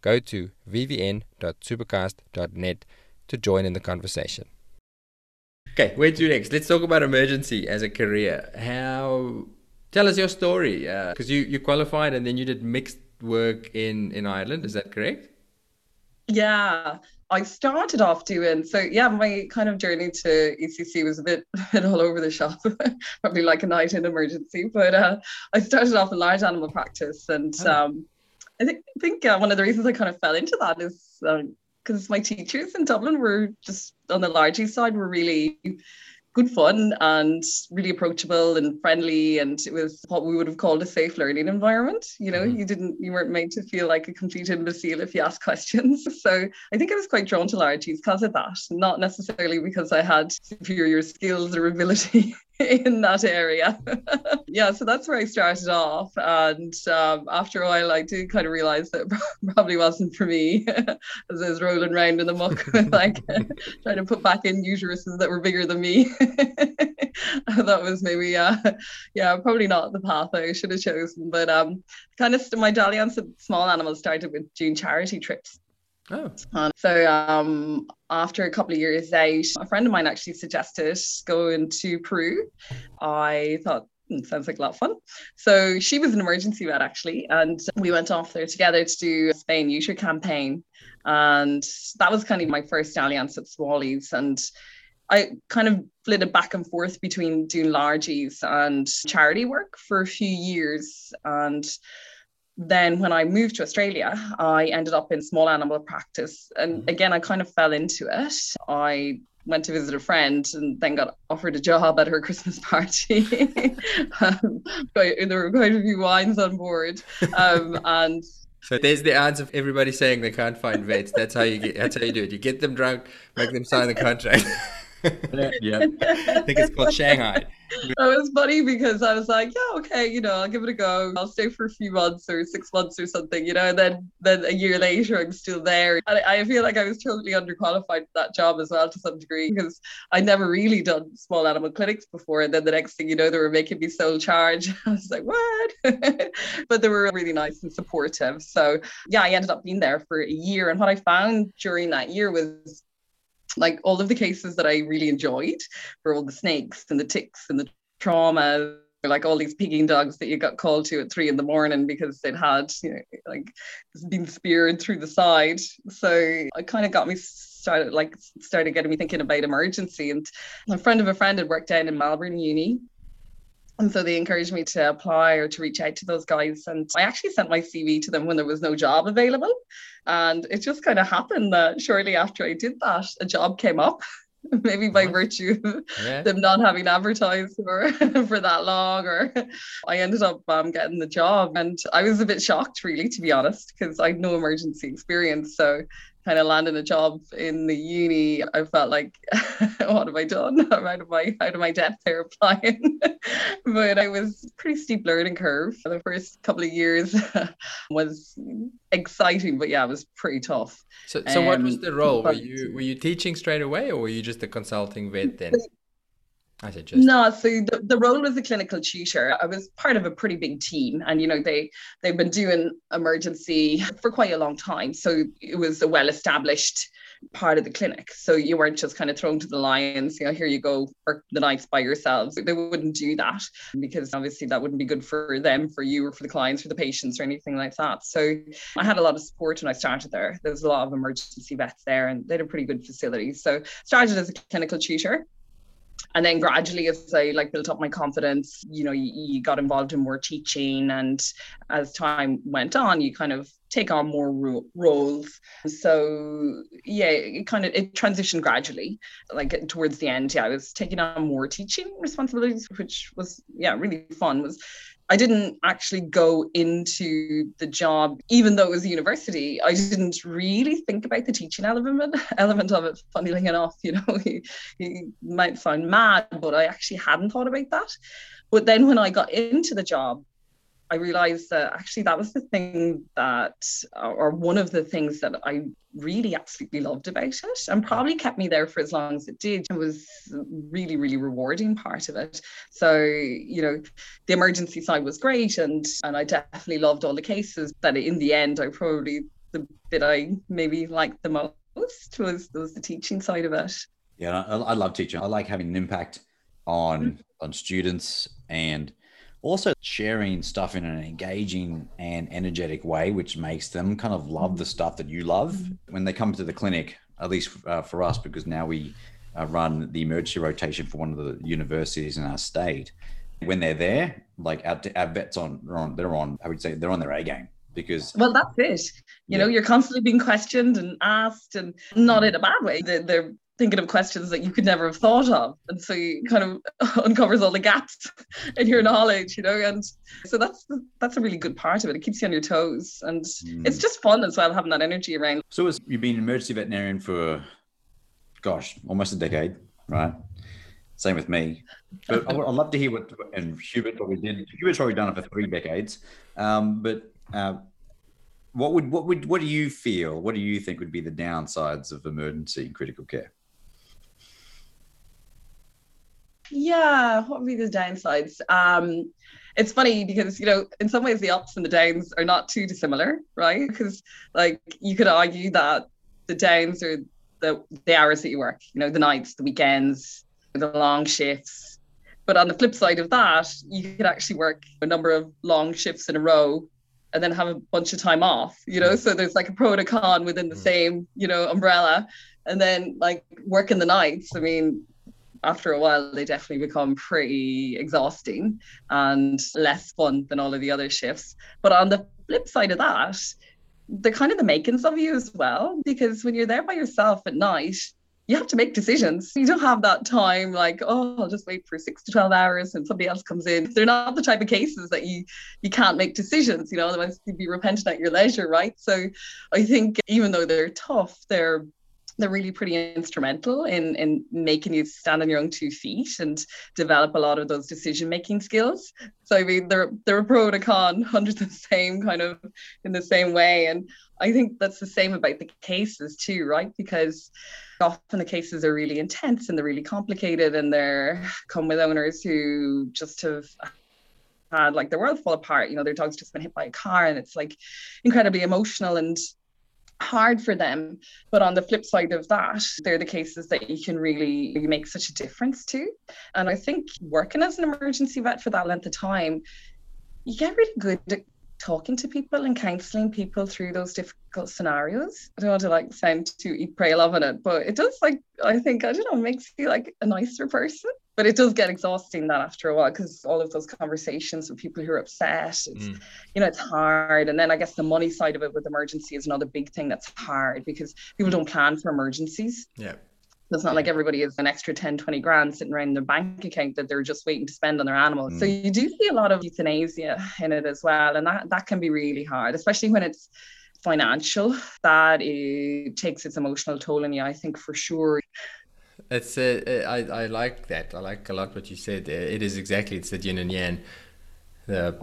Go to vvn.supercast.net to join in the conversation. okay, where to next? Let's talk about emergency as a career. How? Tell us your story, because you you qualified and then you did mixed work in in Ireland. Is that correct? Yeah, I started off doing so. Yeah, my kind of journey to ECC was a bit, a bit all over the shop, probably like a night in emergency. But uh, I started off in large animal practice, and Oh. um, I think I think uh, one of the reasons I kind of fell into that is because my teachers in Dublin were just on the large side were really good fun and really approachable and friendly and it was what we would have called a safe learning environment. You know Mhm. you didn't you weren't made to feel like a complete imbecile if you asked questions. So i think i was quite drawn to largies because of that not necessarily because i had superior skills or ability in that area yeah so that's where i started off and um, after a while i did kind of realize that probably wasn't for me as i was rolling around in the muck like trying to put back in uteruses that were bigger than me. that was maybe uh yeah, probably not the path I should have chosen. But um kind of my dalliance with small animals started with doing charity trips. Oh, And so um after a couple of years out, a friend of mine actually suggested going to Peru. I thought "Hmm, sounds like a lot of fun. So she was an emergency vet actually, and we went off there together to do a spay and neuter campaign. And that was kind of my first alliance at smallies. And I kind of flitted back and forth between doing largies and charity work for a few years. And then when I moved to Australia, I ended up in small animal practice. And again, I kind of fell into it. I went to visit a friend and then got offered a job at her Christmas party. um, there were quite a few wines on board. Um, and so there's the odds of everybody saying they can't find vets. That's how you get. That's how you do it. You get them drunk, make them sign the contract. yeah. I think it's called Shanghai. it was funny because I was like, yeah, okay, you know, I'll give it a go. I'll stay for a few months or six months or something, you know, and then then a year later I'm still there. And I, I feel like I was totally underqualified for that job as well to some degree because I never really done small animal clinics before. And then the next thing you know, they were making me sole charge. I was like, what? but they were really nice and supportive. So yeah, I ended up being there for a year. And what I found during that year was like all of the cases that I really enjoyed were all the snakes and the ticks and the trauma like all these pigging dogs that you got called to at three in the morning because they'd had you know like been speared through the side. So it kind of got me started like started getting me thinking about emergency. And a friend of a friend had worked down in Melbourne uni and so they encouraged me to apply or to reach out to those guys. And I actually sent my CV to them when there was no job available. And it just kind of happened that shortly after I did that, a job came up. maybe by Nice. virtue of Yeah. them not having advertised for for that long or I ended up um, getting the job and I was a bit shocked really to be honest because I had no emergency experience so kind of landing a job in the uni I felt like what have I done I'm out of my out of my depth there applying but I was pretty steep learning curve the first couple of years was exciting but yeah it was pretty tough So, so what was Um, the role? Were you were you teaching straight away, or were you just a consulting vet then? I said just. No, so the, the role was a clinical tutor. I was part of a pretty big team, and you know they they've been doing emergency for quite a long time. So it was a well established part of the clinic. So you weren't just kind of thrown to the lions. You know, here you go, work the nights by yourselves. They wouldn't do that because obviously that wouldn't be good for them, for you, or for the clients, for the patients, or anything like that. So I had a lot of support when I started there. There was a lot of emergency vets there, and they had a pretty good facility. So started as a clinical tutor and then gradually as i like built up my confidence you know you, you got involved in more teaching. And as time went on you kind of take on more ro- roles. So yeah it kind of it transitioned gradually. Like towards the end yeah i was taking on more teaching responsibilities which was yeah really fun. Was I didn't actually go into the job, even though it was a university. I didn't really think about the teaching element element of it. Funnily enough, you know, you, you might sound mad, but I actually hadn't thought about that. But then when I got into the job, I realized that actually that was the thing that, or one of the things that I really absolutely loved about it and probably kept me there for as long as it did. It was really, really rewarding part of it. So, you know, the emergency side was great and and I definitely loved all the cases. but in the end, I probably the bit I maybe liked the most was was the teaching side of it. Yeah, I, I love teaching. I like having an impact on mm-hmm. on students and also sharing stuff in an engaging and energetic way, which makes them kind of love the stuff that you love when they come to the clinic. At least uh, for us, because now we uh, run the emergency rotation for one of the universities in our state. When they're there, like our, our vets on, they're on, they're on. I would say they're on their A game because Well, that's it. You know, you're constantly being questioned and asked, and not in a bad way. They're, they're thinking of questions that you could never have thought of, and so you kind of uncovers all the gaps in your knowledge. You know, and so that's that's a really good part of it. It keeps you on your toes, and it's just fun as well having that energy around. So it's, you've been an emergency veterinarian for, gosh, almost a decade, right? Same with me. But I'd love to hear what, and Hubert probably did. Hubert's probably done it for three decades. Um, but uh, what would, what would, what do you feel? What do you think would be the downsides of emergency and critical care? Yeah, what would be the downsides? Um, it's funny because you know, in some ways, the ups and the downs are not too dissimilar, right? Because like you could argue that the downs are the the hours that you work, you know, the nights, the weekends, the long shifts. But on the flip side of that, you could actually work a number of long shifts in a row and then have a bunch of time off, you know. So there's like a pro and a con within the same, you know, umbrella. And then like working the nights, I mean, after a while they definitely become pretty exhausting and less fun than all of the other shifts. But on the flip side of that they're kind of the makings of you as well because when you're there by yourself at night you have to make decisions. You don't have that time like oh i'll just wait for six to 12 hours and somebody else comes in. They're not the type of cases that you you can't make decisions you know otherwise you'd be repentant at your leisure right? So i think even though they're tough they're they're really pretty instrumental in in making you stand on your own two feet and develop a lot of those decision making skills. So I mean, they're they're a pro and a con under the same kind of in the same way, and I think that's the same about the cases too, right? Because often the cases are really intense and they're really complicated, and they're come with owners who just have had like their world fall apart. You know, their dog's just been hit by a car, and it's like incredibly emotional and hard for them. But on the flip side of that, they're the cases that you can really make such a difference to. And I think working as an emergency vet for that length of time, you get really good at talking to people and counseling people through those difficult scenarios. I don't want to like sound too eat, pray, love in it, but it does like I think I don't know makes you like a nicer person. But it does get exhausting that after a while because all of those conversations with people who are upset, it's, Mm. you know, it's hard. And then I guess the money side of it with emergency is another big thing that's hard because people don't plan for emergencies Yeah. It's not like everybody has an extra 10, 20 grand sitting around in their bank account that they're just waiting to spend on their animals. Mm. So you do see a lot of euthanasia in it as well. And that, that can be really hard, especially when it's financial, that it takes its emotional toll on you, I think for sure. It's uh, I, I like that. I like a lot what you said. It is exactly it's the yin and yang. The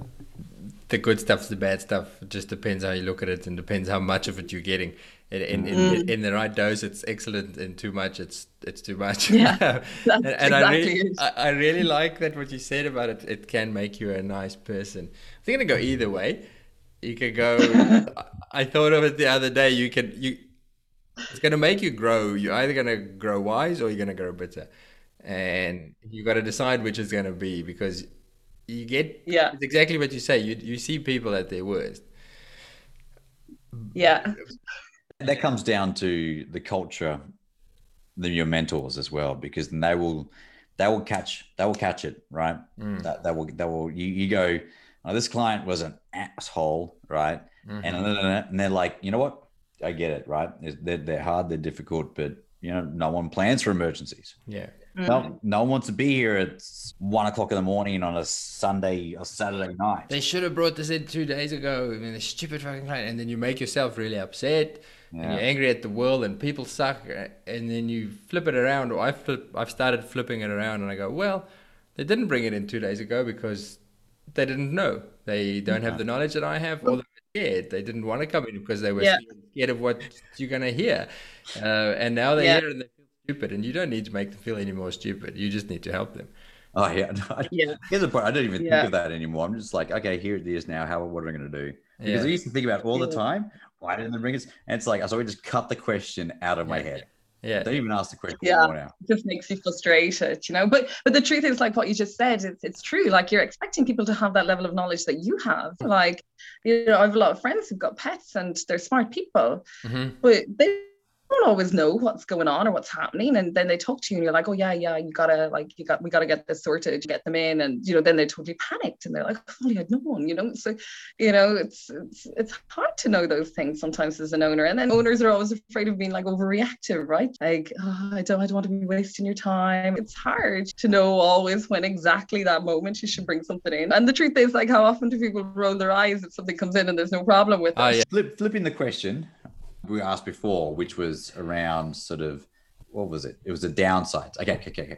the good stuff, the bad stuff. It just depends how you look at it, and depends how much of it you're getting. In in, mm. in, in the right dose, it's excellent. In too much, it's it's too much. Yeah, and, and exactly I really I, I, really like that what you said about it. It can make you a nice person. It's gonna go either way. You could go. I thought of it the other day. You can you. It's gonna make you grow. You're either gonna grow wise or you're gonna grow bitter, and you've got to decide which is gonna be because you get. Yeah. It's exactly what you say. You you see people at their worst. Yeah. That comes down to the culture, the your mentors as well, because they will they will catch they will catch it right. Mm. That that will that will you you go oh, this client was an asshole, right? Mm-hmm. And, and they're like, you know what? I get it, right? They're, they're hard, they're difficult, but you know, no one plans for emergencies. Yeah. No, no one wants to be here at one o'clock in the morning on a Sunday or Saturday night. They should have brought this in two days ago. I mean, the stupid fucking client, and then you make yourself really upset, yeah. and you're angry at the world, and people suck, and then you flip it around. Or I flip, I've started flipping it around, and I go, well, they didn't bring it in two days ago because they didn't know. They don't have the knowledge that I have, or they're scared. They didn't want to come in because they were yeah. scared of what you're going to hear. Uh, and now they're yeah. here and they feel stupid. And you don't need to make them feel any more stupid. You just need to help them. Oh yeah, yeah. Here's the point. I don't even yeah. think of that anymore. I'm just like, okay, here it is now. How what am I going to do? Because I used to think about all the time. Why didn't they bring us? And it's like, so I just cut the question out of my head. Yeah. Don't even ask the question yeah. now. It just makes you frustrated, you know. But but the truth is like what you just said, it's it's true. Like you're expecting people to have that level of knowledge that you have. Like, you know, I have a lot of friends who've got pets and they're smart people, mm-hmm. but they don't always know what's going on or what's happening and then they talk to you and you're like oh yeah yeah you gotta like you got we gotta get this sorted get them in and you know then they're totally panicked and they're like oh, only I'd known you know? So you know it's, it's it's hard to know those things sometimes as an owner and then owners are always afraid of being like overreactive right? Like oh, I don't I don't want to be wasting your time. It's hard to know always when exactly that moment you should bring something in and the truth is like how often do people roll their eyes if something comes in and there's no problem with it? uh, yeah. Flip, flipping the question we asked before, which was around sort of what was it? It was the downsides. Okay, okay, okay.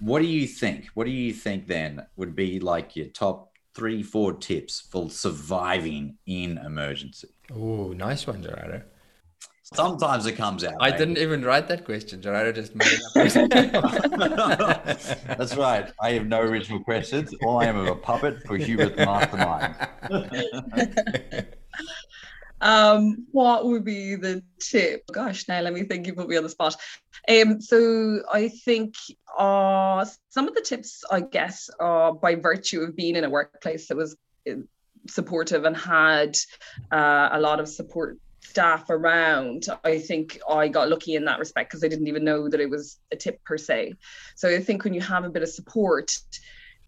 What do you think? What do you think then would be like your top three, four tips for surviving in emergency? Oh, nice one, Gerardo. Sometimes it comes out. I didn't even write that question. Gerardo just made it up. That's right. I have no original questions. All I am is a puppet for Hubert Mastermind. Um, what would be the tip? Gosh, now let me think. You put me on the spot. Um, so I think uh, some of the tips, I guess, are by virtue of being in a workplace that was uh, supportive and had uh, a lot of support staff around i think i got lucky in that respect because i didn't even know that it was a tip per se so i think when you have a bit of support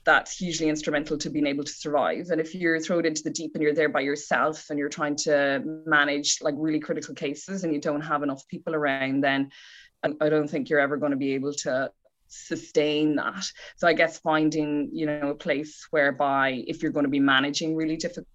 that's hugely instrumental to being able to survive. And if you're thrown into the deep and you're there by yourself and you're trying to manage like really critical cases and you don't have enough people around, then I don't think you're ever going to be able to sustain that. So I guess finding, you know, a place whereby if you're going to be managing really difficult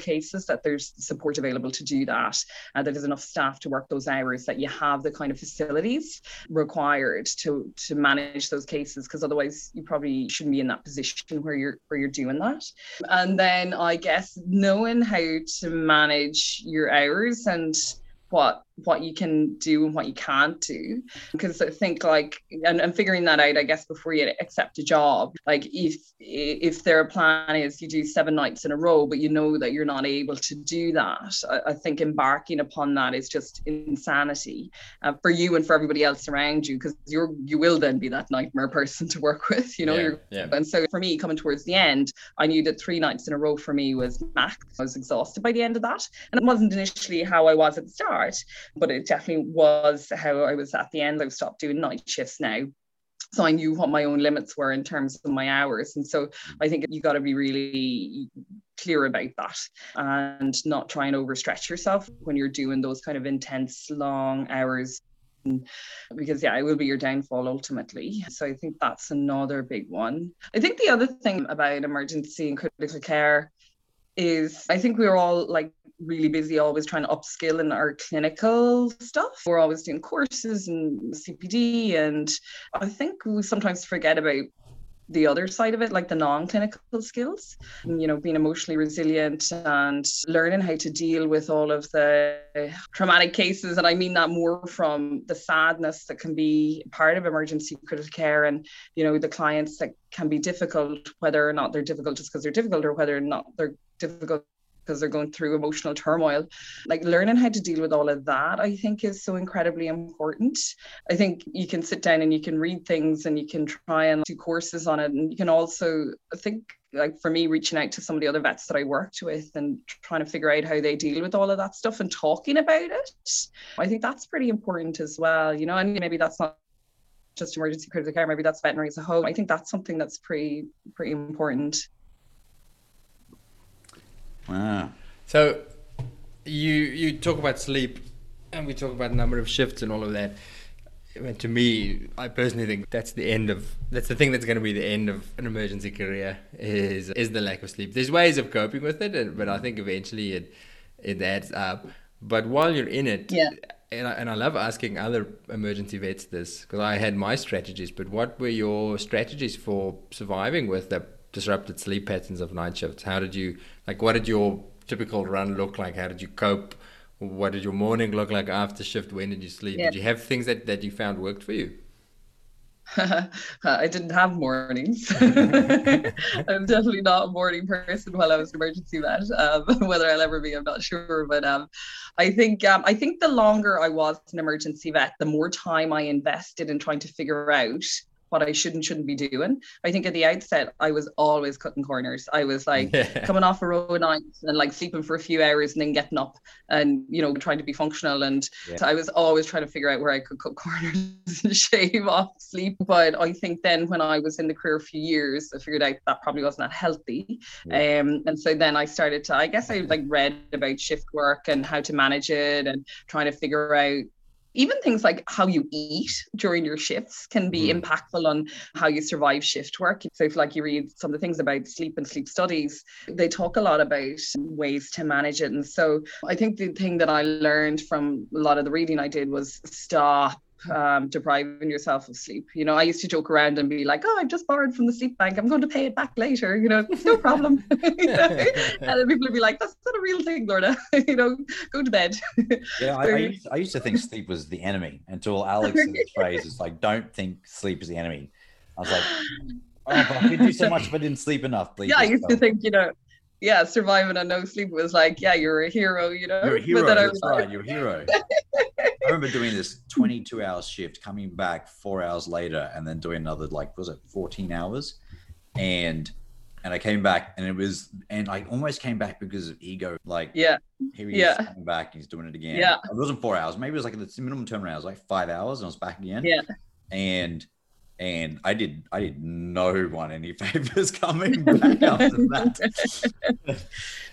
cases that there's support available to do that and that there's enough staff to work those hours that you have the kind of facilities required to to manage those cases because otherwise you probably shouldn't be in that position where you're where you're doing that. And then i guess knowing how to manage your hours and what what you can do and what you can't do. Because i think like and, and figuring that out i guess before you accept a job. Like if if their plan is you do seven nights in a row but you know that you're not able to do that i, I think embarking upon that is just insanity uh, for you and for everybody else around you because you're you will then be that nightmare person to work with you know? Yeah, yeah. and so for me coming towards the end i knew that three nights in a row for me was max. I was exhausted by the end of that. And it wasn't initially how i was at the start but it definitely was how I was at the end. I've stopped doing night shifts now. So I knew what my own limits were in terms of my hours. And so I think you got to be really clear about that and not try and overstretch yourself when you're doing those kind of intense long hours because yeah, it will be your downfall ultimately. So I think that's another big one. I think the other thing about emergency and critical care is I think we're all like really busy always trying to upskill in our clinical stuff. We're always doing courses and CPD and I think we sometimes forget about the other side of it, like the non-clinical skills, you know, being emotionally resilient and learning how to deal with all of the traumatic cases. And I mean that more from the sadness that can be part of emergency critical care and, you know, the clients that can be difficult, whether or not they're difficult just because they're difficult or whether or not they're difficult because they're going through emotional turmoil. Like learning how to deal with all of that, I think is so incredibly important. I think you can sit down and you can read things and you can try and do courses on it. And you can also, I think, like for me, reaching out to some of the other vets that I worked with and trying to figure out how they deal with all of that stuff and talking about it. I think that's pretty important as well, you know, and maybe that's not just emergency critical care, maybe that's veterinary as a whole. I think that's something that's pretty, pretty important. Wow. So you you talk about sleep and we talk about number of shifts and all of that. And to me, I personally think that's the end of that's the thing that's going to be the end of an emergency career is is the lack of sleep. There's ways of coping with it, but I think eventually it it adds up. But while you're in it, yeah. and I, and I love asking other emergency vets this because I had my strategies. But what were your strategies for surviving with the disrupted sleep patterns of night shifts? How did you like? What did your typical run look like? How did you cope? What did your morning look like after shift? When did you sleep? Yeah. Did you have things that, that you found worked for you? I didn't have mornings. I'm definitely not a morning person while I was an emergency vet. Um, whether I'll ever be, I'm not sure. But um, I think um, I think the longer I was an emergency vet, the more time I invested in trying to figure out what I should and shouldn't be doing. I think at the outset, I was always cutting corners. I was like Yeah. coming off a row of nights and like sleeping for a few hours and then getting up and, you know, trying to be functional. And Yeah. so I was always trying to figure out where I could cut corners and shave off sleep. But I think then when I was in the career a few years, I figured out that probably wasn't that healthy. Um, and so then I started to, I guess I like read about shift work and how to manage it and trying to figure out even things like how you eat during your shifts can be Mm. impactful on how you survive shift work. So if like you read some of the things about sleep and sleep studies, they talk a lot about ways to manage it. And so I think the thing that I learned from a lot of the reading I did was stop um, depriving yourself of sleep. You know, I used to joke around and be like, "Oh, I've just borrowed from the sleep bank. I'm going to pay it back later. You know, no problem." You know? and then people would be like, "That's not a real thing, Lorna. you know, go to bed." Yeah, I, I, used, I used to think sleep was the enemy until Alex said this phrase. It's like, don't think sleep is the enemy. I was like, oh, but I could do so much if I didn't sleep enough. Please. yeah, I used to think, you know, yeah, surviving on no sleep was like, yeah, you're a hero, you know. You're a hero. But then I That's was like, right. You're a hero. I remember doing this 22 hour shift, coming back four hours later, and then doing another like was it 14 hours, and and I came back, and it was, and I almost came back because of ego. Like, yeah, here he yeah. is coming back, he's doing it again. Yeah. it wasn't four hours. Maybe it was like the minimum turnaround. Was like five hours, and I was back again. Yeah. and and I did I did no one any favors coming back after that.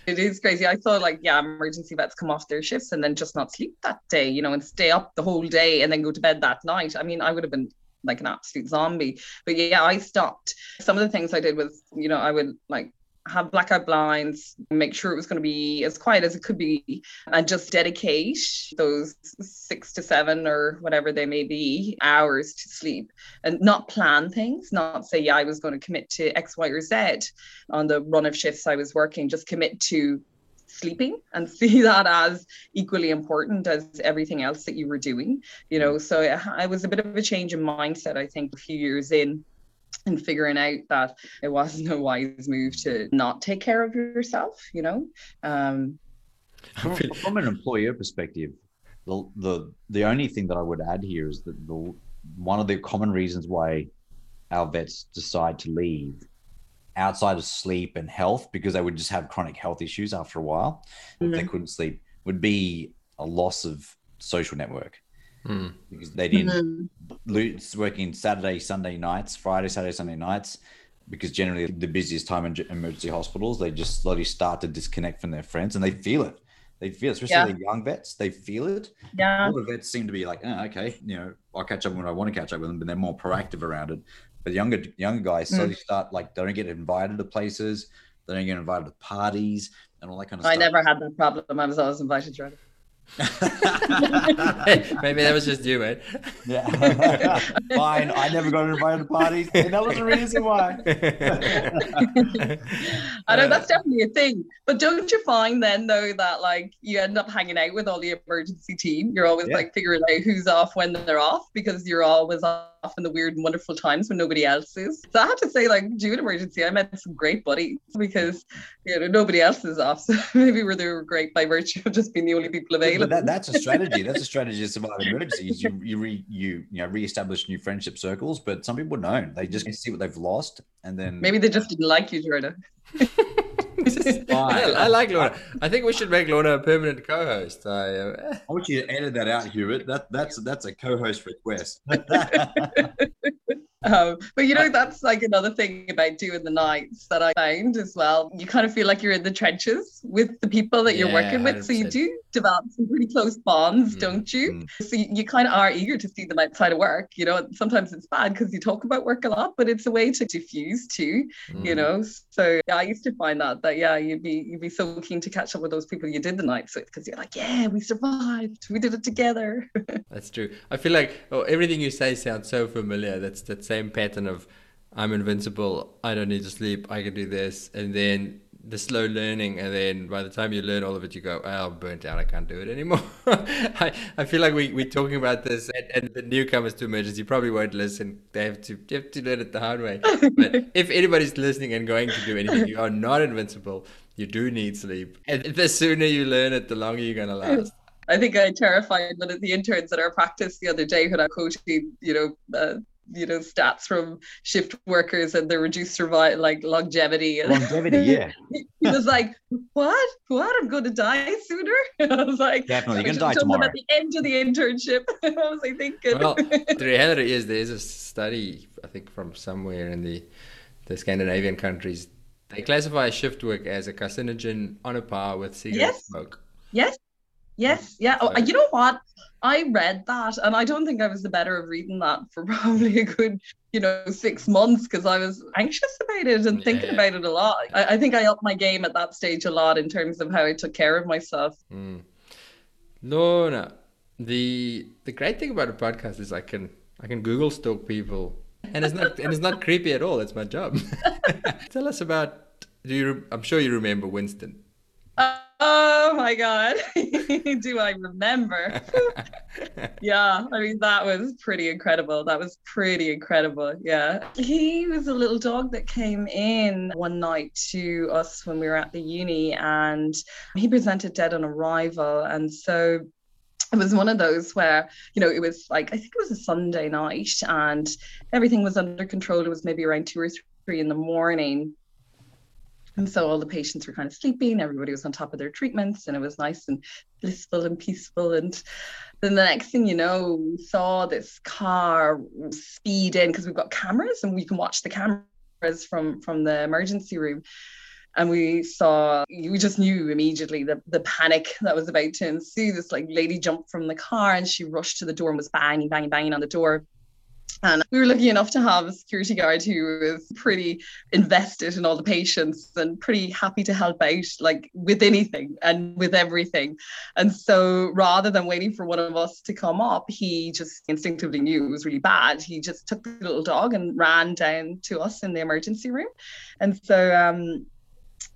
it is crazy. I saw like, yeah, emergency vets come off their shifts and then just not sleep that day, you know, and stay up the whole day and then go to bed that night. I mean, I would have been like an absolute zombie. But yeah, I stopped. Some of the things I did was, you know, I would like have blackout blinds, make sure it was going to be as quiet as it could be, and just dedicate those six to seven or whatever they may be hours to sleep. And not plan things, not say, yeah, I was going to commit to X, Y, or Z on the run of shifts I was working, just commit to sleeping and see that as equally important as everything else that you were doing you know? Mm. So it, it was a bit of a change in mindset i think a few years in and figuring out that it wasn't a wise move to not take care of yourself you know? Um from, from an employer perspective, the, the the only thing that I would add here is that the one of the common reasons why our vets decide to leave outside of sleep and health because they would just have chronic health issues after a while if they couldn't sleep would be a loss of social network Hmm. because they didn't mhm. lose working Saturday, Sunday nights, Friday, Saturday, Sunday nights, because generally the busiest time in emergency hospitals, they just slowly start to disconnect from their friends and they feel it. They feel, it, especially Yeah. the young vets. They feel it. Yeah. All the vets seem to be like, oh, okay, you know, I'll catch up when I want to catch up with them, but they're more proactive around it. But younger younger guys Mm. slowly start like they don't get invited to places, they don't get invited to parties and all that kind of I stuff. I never had that problem. I was always invited to. Maybe that was just you, mate. yeah. Fine. I never got invited to parties. And that was the reason why. I know that's definitely a thing. But don't you find then though that like you end up hanging out with all the emergency team? You're always Yeah. like figuring out who's off when they're off because you're always off in the weird and wonderful times when nobody else is. So I have to say, like during emergency, I met some great buddies because you know nobody else is off. So maybe we're they were great by virtue of just being the only people But that, that's a strategy. That's a strategy to survive emergencies. You you re, you you know reestablish new friendship circles, but some people don't. They just see what they've lost, and then maybe they just didn't like you, Jordan. I, I like Lorna. I think we should make Lorna a permanent co-host. I, uh, I want you to edit that out, Hubert. That that's that's a co-host request. Um, but you know, that's like another thing about doing the nights that I found as well. You kind of feel like you're in the trenches with the people that you're Yeah, working with. So you do develop some pretty close bonds, Mm, don't you? mm. So you, you kind of are eager to see them outside of work. You know, sometimes it's bad because you talk about work a lot, but it's a way to diffuse too, Mm. you know. So yeah, I used to find that that yeah, you'd be you'd be so keen to catch up with those people you did the nights with because you're like, yeah, we survived. We did it together. That's true. I feel like oh, everything you say sounds so familiar. That's that same pattern of I'm invincible. I don't need to sleep. I can do this, and then the slow learning, and then by the time you learn all of it, you go, oh, I'm burnt out. I can't do it anymore. I, I feel like we we're talking about this, and, and the newcomers to emergency probably won't listen. They have to they have to learn it the hard way. But if anybody's listening and going to do anything, you are not invincible. You do need sleep, and the sooner you learn it, the longer you're gonna last. I think I terrified one of the interns at our practice the other day when I coaching, you know, uh, you know, stats from shift workers and the reduced survival, like longevity. Longevity, yeah, he was like, "What? What? I'm going to die sooner." I was like, definitely. I You're should gonna die have told them tomorrow. at the end of the internship. i was I thinking? Well, the reality is there is a study, I think, from somewhere in the the Scandinavian countries. They classify shift work as a carcinogen on a par with cigarette Yes. smoke. yes, yes, yeah. Oh, you know what? I read that, and I don't think I was the better of reading that for probably a good, you know, six months because I was anxious about it and thinking Yeah. about it a lot. I, I think I upped my game at that stage a lot in terms of how I took care of myself. Mm. Lorna, the the great thing about a podcast is I can I can Google stalk people, and it's not and it's not creepy at all. It's my job. Tell us about. Do you? I'm sure you remember Winston. Oh my God. Do I remember? yeah, I mean, that was pretty incredible. That was pretty incredible. Yeah. He was a little dog that came in one night to us when we were at the uni and he presented dead on arrival. And so it was one of those where, you know, it was like, I think it was a Sunday night and everything was under control. It was maybe around two or three in the morning. And so all the patients were kind of sleeping, everybody was on top of their treatments, and it was nice and blissful and peaceful. And then the next thing you know, we saw this car speed in because we've got cameras and we can watch the cameras from from the emergency room. And we saw, we just knew immediately the, the panic that was about to ensue. This like lady jumped from the car and she rushed to the door and was banging, banging, banging on the door. And we were lucky enough to have a security guard who was pretty invested in all the patients and pretty happy to help out, like with anything and with everything. And so rather than waiting for one of us to come up, he just instinctively knew it was really bad. He just took the little dog and ran down to us in the emergency room. And so um,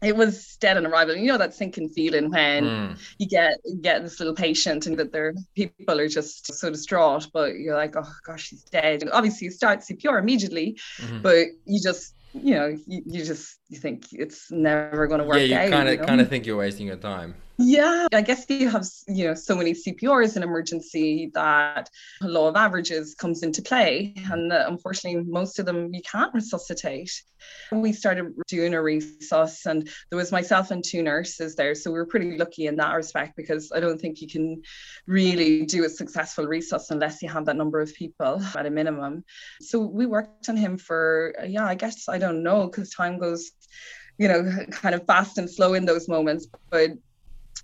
it was dead on arrival. You know that sinking feeling when Mm. you get you get this little patient and that their people are just so distraught, but you're like, oh gosh, she's dead. And obviously, you start CPR immediately, Mhm. but you just you know you, you just you think it's never going to work Yeah, you kind of kind of think you're wasting your time. Yeah, I guess you have you know so many CPRs in emergency that law of averages comes into play, and unfortunately, most of them you can't resuscitate. We started doing a resus, and there was myself and two nurses there, so we were pretty lucky in that respect because I don't think you can really do a successful resus unless you have that number of people at a minimum. So we worked on him for yeah, I guess I don't know because time goes you know kind of fast and slow in those moments but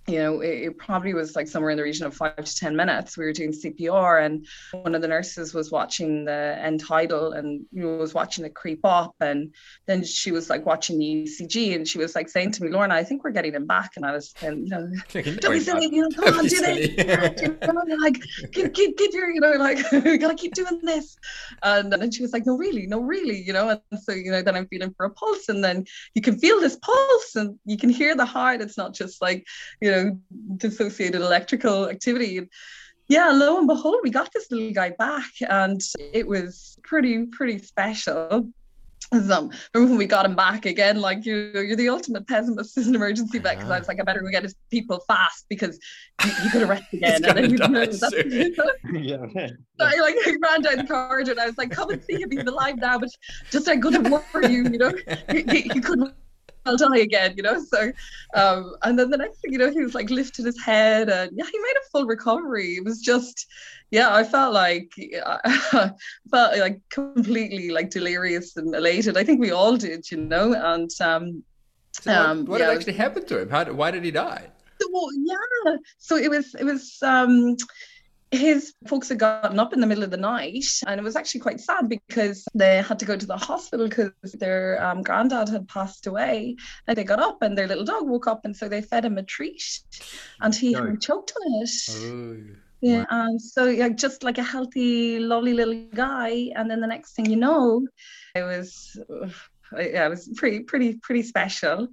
you know, it, it, probably was like somewhere in the region of five to 10 minutes. We were doing CPR, and one of the nurses was watching the end tidal and you know, was watching it creep up. And then she was like watching the ECG, and she was like saying to me, Lorna, I think we're getting him back. And I was saying, you know, don't be silly, you know, come on, do this. you know, like, keep, keep, keep your, you know, like, we gotta keep doing this. And then she was like, no, really, no, really, you know. And so, you know, then I'm feeling for a pulse, and then you can feel this pulse, and you can hear the heart. It's not just like, you know, know, dissociated electrical activity. Yeah, lo and behold, we got this little guy back, and it was pretty, pretty special. Um, remember when we got him back again? Like you, you're the ultimate pessimist as an emergency vet because I was like, I better go get his people fast because he, could arrest again. and then you know, yeah. So I like I ran down the corridor and I was like, come and see him. He's alive now, but just I couldn't work for you. You know, he, he, he couldn't I'll die again, you know. So, um, and then the next thing, you know, he was like lifted his head, and yeah, he made a full recovery. It was just, yeah, I felt like, I felt like completely like delirious and elated. I think we all did, you know. And um, so what, um, what yeah, actually happened to him? How? Why did he die? So, yeah, so it was, it was. um his folks had gotten up in the middle of the night and it was actually quite sad because they had to go to the hospital because their um, granddad had passed away and they got up and their little dog woke up and so they fed him a treat and he had choked on it oh. yeah and so yeah just like a healthy lovely little guy and then the next thing you know it was yeah, it was pretty, pretty, pretty special.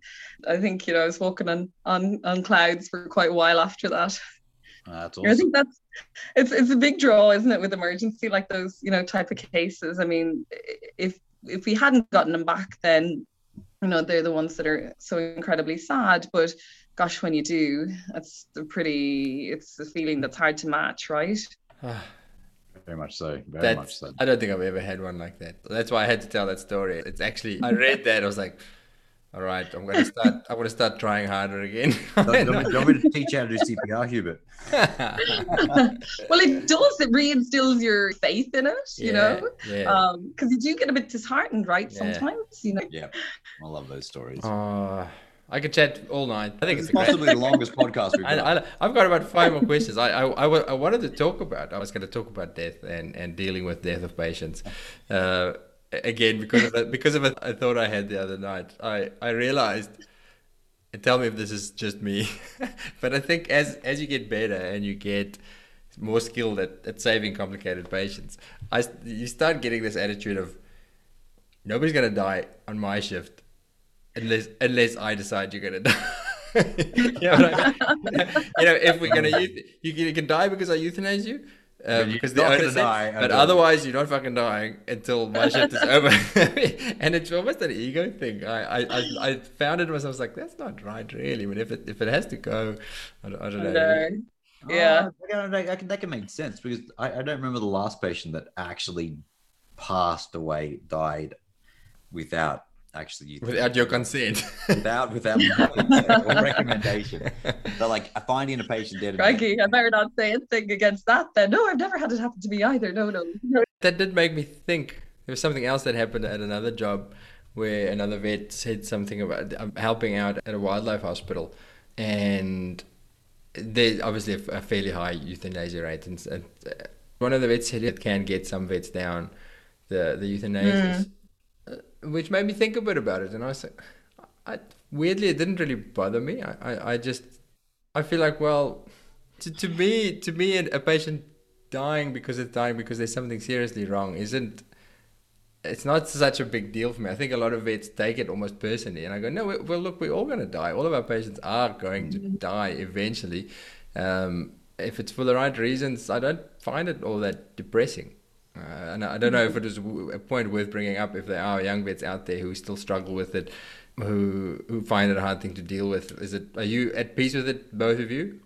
I think you know I was walking on on on clouds for quite a while after that. That's awesome. I think that's it's it's a big draw, isn't it, with emergency like those you know type of cases. I mean, if if we hadn't gotten them back, then you know they're the ones that are so incredibly sad. But gosh, when you do, it's a pretty it's a feeling that's hard to match, right? Very much so. Very that's, much so. I don't think I've ever had one like that. That's why I had to tell that story. It's actually I read that I was like all right, I'm going to start. I'm going to start trying harder again. do, you want me to teach you how to do CPR, Hubert? well, it does. It reinstills your faith in it. You yeah, know, yeah. Because um, you do get a bit disheartened, right? Yeah. Sometimes, you know. Yeah, I love those stories. Uh, I could chat all night. I think it's, it's possibly great... the longest podcast we've done. I, have got about five more questions. I, I, I, I, wanted to talk about. I was going to talk about death and, and dealing with death of patients. Uh, again because of because of a, a thought I had the other night. I I realized. Tell me if this is just me, but I think as as you get better and you get more skilled at, at saving complicated patients, I you start getting this attitude of nobody's gonna die on my shift unless unless I decide you're gonna die. you, know I mean? you know, if we're gonna you you can die because I euthanize you, um, because the owner said, but otherwise you're not fucking dying until my shift is over. and it's almost an ego thing. I, I, I, found it myself. I was like, that's not right, really. I mean, if it if it has to go, I don't, I don't know. Yeah, oh, that, can, that can make sense because I, I don't remember the last patient that actually passed away, died without actually without your consent. Without without recommendation. They're like finding a patient dead Crikey, I better not say anything against that then. No I've never had it happen to me either. No no. That did make me think. There was something else that happened at another job where another vet said something about um, helping out at a wildlife hospital. And there's obviously a, a fairly high euthanasia rate. And, and uh, one of the vets said it can get some vets down the the euthanasia mm which made me think a bit about it. And I said, I, weirdly, it didn't really bother me. I, I, I just, I feel like, well, to, to me, to me, a patient dying because it's dying because there's something seriously wrong isn't, it's not such a big deal for me. I think a lot of vets take it almost personally. And I go, no, well, look, we're all going to die. All of our patients are going to mm-hmm. die eventually. Um, if it's for the right reasons, I don't find it all that depressing. Uh, and I don't know if it is a point worth bringing up if there are young vets out there who still struggle with it, who who find it a hard thing to deal with. Is it? Are you at peace with it, both of you?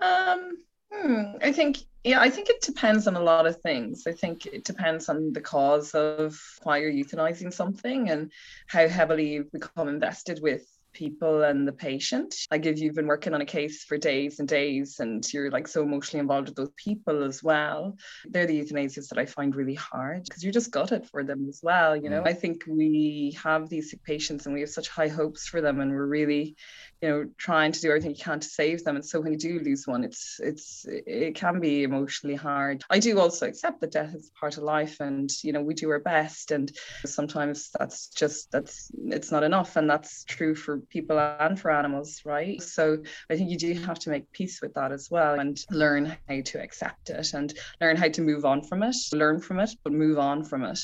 Um, hmm, I think yeah, I think it depends on a lot of things. I think it depends on the cause of why you're euthanizing something and how heavily you've become invested with people and the patient. Like if you've been working on a case for days and days and you're like so emotionally involved with those people as well, they're the euthanasias that I find really hard because you're just gutted for them as well. You know, mm. I think we have these sick patients and we have such high hopes for them and we're really you know trying to do everything you can to save them. And so when you do lose one it's it's it can be emotionally hard. I do also accept that death is part of life and you know we do our best. And sometimes that's just that's it's not enough. And that's true for people and for animals right? So i think you do have to make peace with that as well and learn how to accept it and learn how to move on from it learn from it but move on from it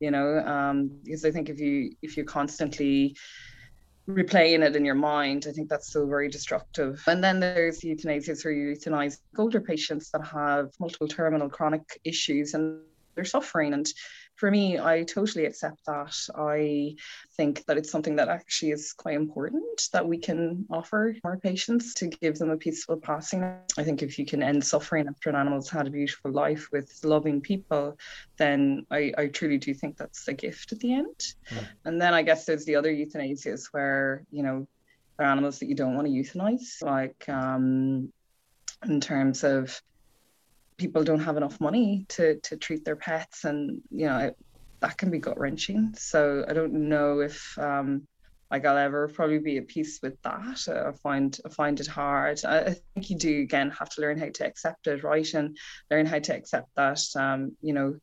you know um because i think if you if you constantly replaying it in your mind. I think that's so very destructive. And then there's euthanasia where you euthanize older patients that have multiple terminal chronic issues and they're suffering. And for me, I totally accept that. I think that it's something that actually is quite important that we can offer our patients to give them a peaceful passing. I think if you can end suffering after an animal's had a beautiful life with loving people, then I, I truly do think that's a gift at the end. Mm. And then I guess there's the other euthanasias where, you know, there are animals that you don't want to euthanize, like um, in terms of people don't have enough money to to treat their pets and you know that can be gut wrenching so i don't know if um like I'll ever probably be at peace with that. I find I find it hard. I, think you do again have to learn how to accept it, right, and learn how to accept that. Um, you know,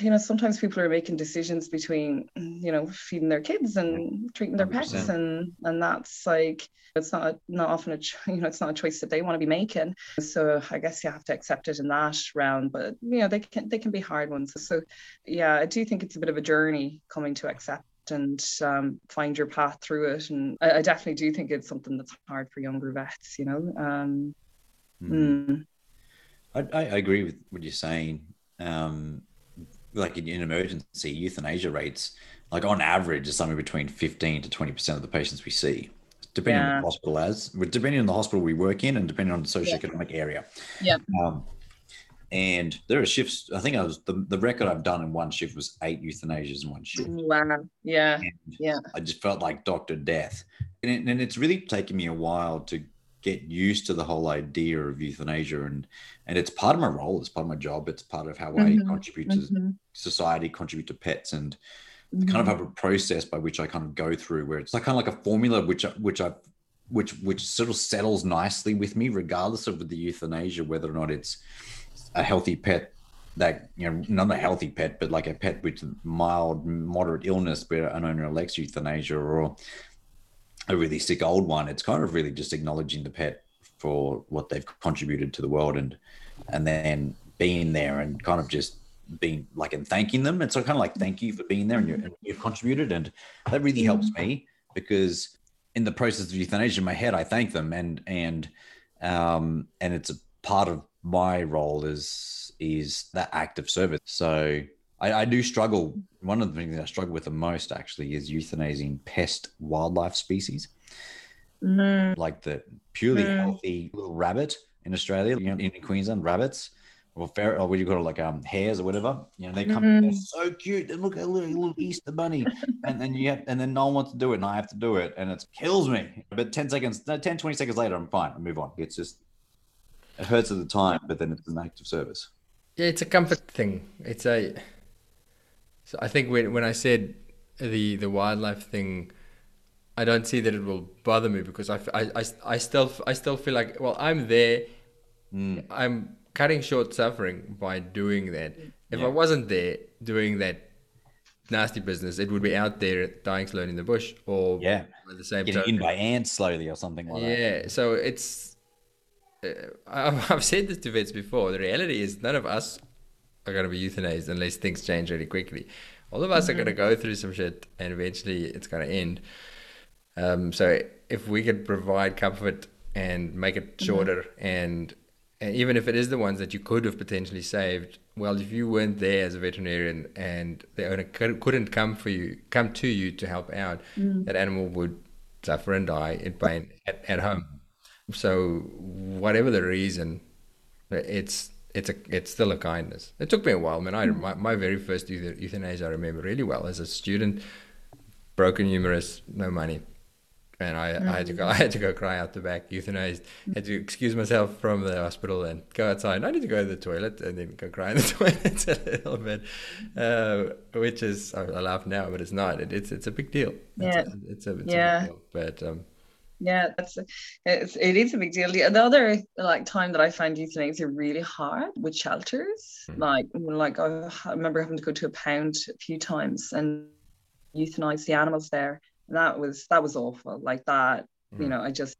you know, sometimes people are making decisions between, you know, feeding their kids and treating their 100%. pets, and and that's like it's not not often a you know it's not a choice that they want to be making so i guess you have to accept it in that round but you know they can they can be hard ones so yeah i do think it's a bit of a journey coming to accept and um, find your path through it and I, I, definitely do think it's something that's hard for younger vets you know um, mm. Mm. I, I, agree with what you're saying um, like in, in emergency euthanasia rates like on average is somewhere between 15 to 20 percent of the patients we see depending yeah. on the hospital as depending on the hospital we work in and depending on the socioeconomic yeah. area. Yeah. Um, and there are shifts. I think I was the, the record I've done in one shift was eight euthanasias in one shift. Wow. Yeah. And yeah. I just felt like Doctor Death, and, it, and it's really taken me a while to get used to the whole idea of euthanasia, and and it's part of my role. It's part of my job. It's part of how mm-hmm. I contribute to mm-hmm. society, contribute to pets, and mm-hmm. kind of mm-hmm. have a process by which I kind of go through where it's like kind of like a formula which which I which which sort of settles nicely with me regardless of the euthanasia whether or not it's a healthy pet that you know not a healthy pet but like a pet with mild moderate illness where an owner elects euthanasia or a really sick old one it's kind of really just acknowledging the pet for what they've contributed to the world and and then being there and kind of just being like and thanking them. And so kind of like thank you for being there and, and you've contributed. And that really helps me because in the process of euthanasia in my head, I thank them and and um and it's a part of my role is is that act of service. So I, I do struggle. One of the things I struggle with the most actually is euthanizing pest wildlife species. Mm. Like the purely mm. healthy little rabbit in Australia, you know, in Queensland, rabbits or fair, or what do you call it, like um hares or whatever. You know, they come, mm-hmm. they're so cute. They look like a little, little Easter bunny, and then you have, and then no one wants to do it, and I have to do it, and it kills me. But 10 seconds, 10, 20 seconds later, I'm fine. I move on. It's just, it hurts at the time, but then it's an act of service. Yeah, it's a comfort thing. It's a, so I think when when I said the the wildlife thing. I don't see that it will bother me because I, I, I, I still I still feel like well I'm there mm. I'm cutting short suffering by doing that. If yeah. I wasn't there doing that nasty business, it would be out there dying slowly in the bush, or yeah, at the same getting time. in by ants slowly or something like yeah, that. Yeah, so it's. Uh, I've said this to vets before. The reality is, none of us are going to be euthanized unless things change really quickly. All of us mm-hmm. are going to go through some shit, and eventually it's going to end. Um, so if we could provide comfort and make it mm-hmm. shorter mm-hmm. and and even if it is the ones that you could have potentially saved, well, if you weren't there as a veterinarian and the owner couldn't come for you, come to you to help out, mm. that animal would suffer and die in pain at, at home. So, whatever the reason, it's it's a it's still a kindness. It took me a while, man. I my, my very first euthanasia I remember really well as a student, broken humerus, no money, and I, mm-hmm. I had to go. I had to go cry out the back, euthanized. Had to excuse myself from the hospital and go outside. I need to go to the toilet and then go cry in the toilet a little bit, uh, which is I, I, laugh now, but it's not. It, it's it's a big deal. Yeah, it's a, it's a, it's yeah. a big deal. But um, yeah that's it's, it is a big deal the, the other like time that i find euthanasia really hard with shelters Mhm. like like I, I remember having to go to a pound a few times and euthanize the animals there and that was that was awful like that you Mm. know i just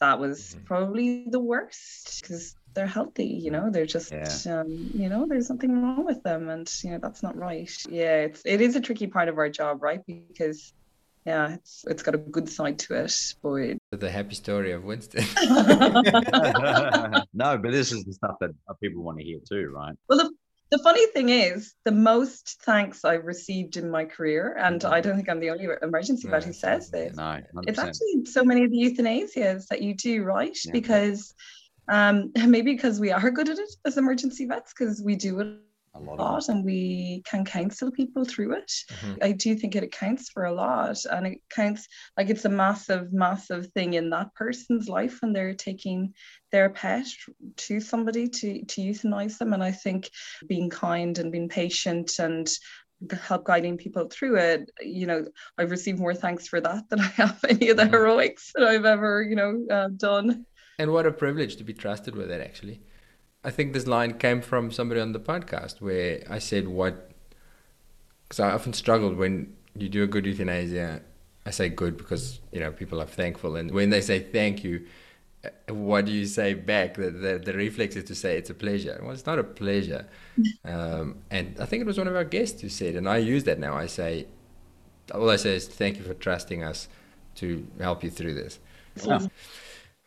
that was Mhm. probably the worst because they're healthy you know they're just Yeah. um you know there's something wrong with them and you know that's not right yeah it's it is a tricky part of our job right because yeah it's it's got a good side to it but The happy story of Winston. no, but this is the stuff that people want to hear too, right? well the, the funny thing is the most thanks i've received in my career and i don't think i'm the only emergency vet No, who says this No, 100%. it's actually so many of the euthanasias that you do right Yeah. because um maybe because we are good at it as emergency vets because we do it a lot lot and we can counsel people through it Mhm. i do think it accounts for a lot and it counts like it's a massive massive thing in that person's life when they're taking their pet to somebody to to euthanize them and i think being kind and being patient and help guiding people through it you know i've received more thanks for that than i have any of the Mhm. heroics that i've ever you know uh, done And what a privilege to be trusted with that, actually. I think this line came from somebody on the podcast where I said, What? Because I often struggled when you do a good euthanasia. I say good because, you know, people are thankful. And when they say thank you, uh, what do you say back? The, the, the reflex is to say it's a pleasure. Well, it's not a pleasure. um, and I think it was one of our guests who said, and I use that now. I say, all I say is thank you for trusting us to help you through this. Yeah.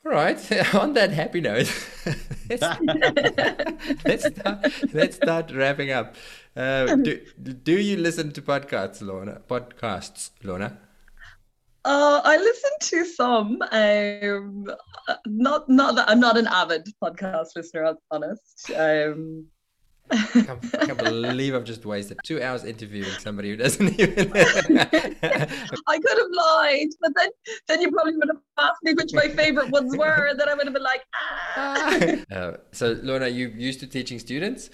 All right. On that happy note, let's, let's, start, let's start wrapping up. Uh, do, do you listen to podcasts, Lorna? Podcasts, Lorna? Uh, I listen to some. Um, uh, not not that I'm not an avid podcast listener. I'll be honest. Um, I can't, I can't believe I've just wasted two hours interviewing somebody who doesn't even. I could have lied, but then then you probably would have asked me which my favorite ones were, and then I would have been like, ah. uh, so, Lorna, you used to teaching students.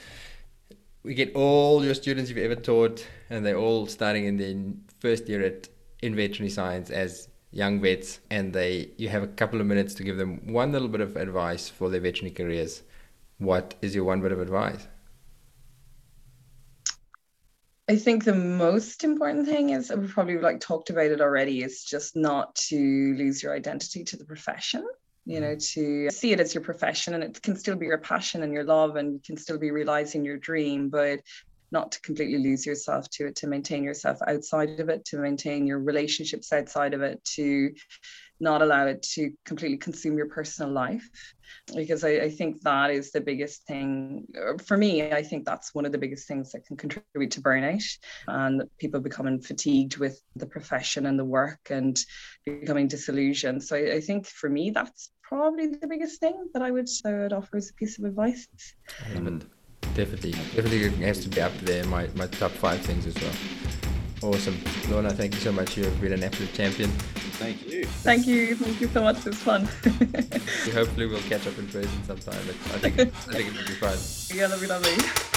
We get all your students you've ever taught, and they're all starting in their first year at in veterinary science as young vets, and they you have a couple of minutes to give them one little bit of advice for their veterinary careers. What is your one bit of advice? I think the most important thing is we've probably like talked about it already is just not to lose your identity to the profession. You know, mm-hmm. to see it as your profession and it can still be your passion and your love and you can still be realizing your dream, but not to completely lose yourself to it, to maintain yourself outside of it, to maintain your relationships outside of it, to not allow it to completely consume your personal life because I, I, think that is the biggest thing uh, for me. I think that's one of the biggest things that can contribute to burnout and people becoming fatigued with the profession and the work and becoming disillusioned. So I, I think for me, that's probably the biggest thing that I would, I would offer as a piece of advice. I. Definitely, definitely has to be up there my, my top five things as well. Awesome. Lorna, thank you so much. You have been an absolute champion. Thank you. Thank you. Thank you so much. It was fun. Hopefully we'll catch up in person sometime. I think I think it will be fun. Yeah, that'd be lovely.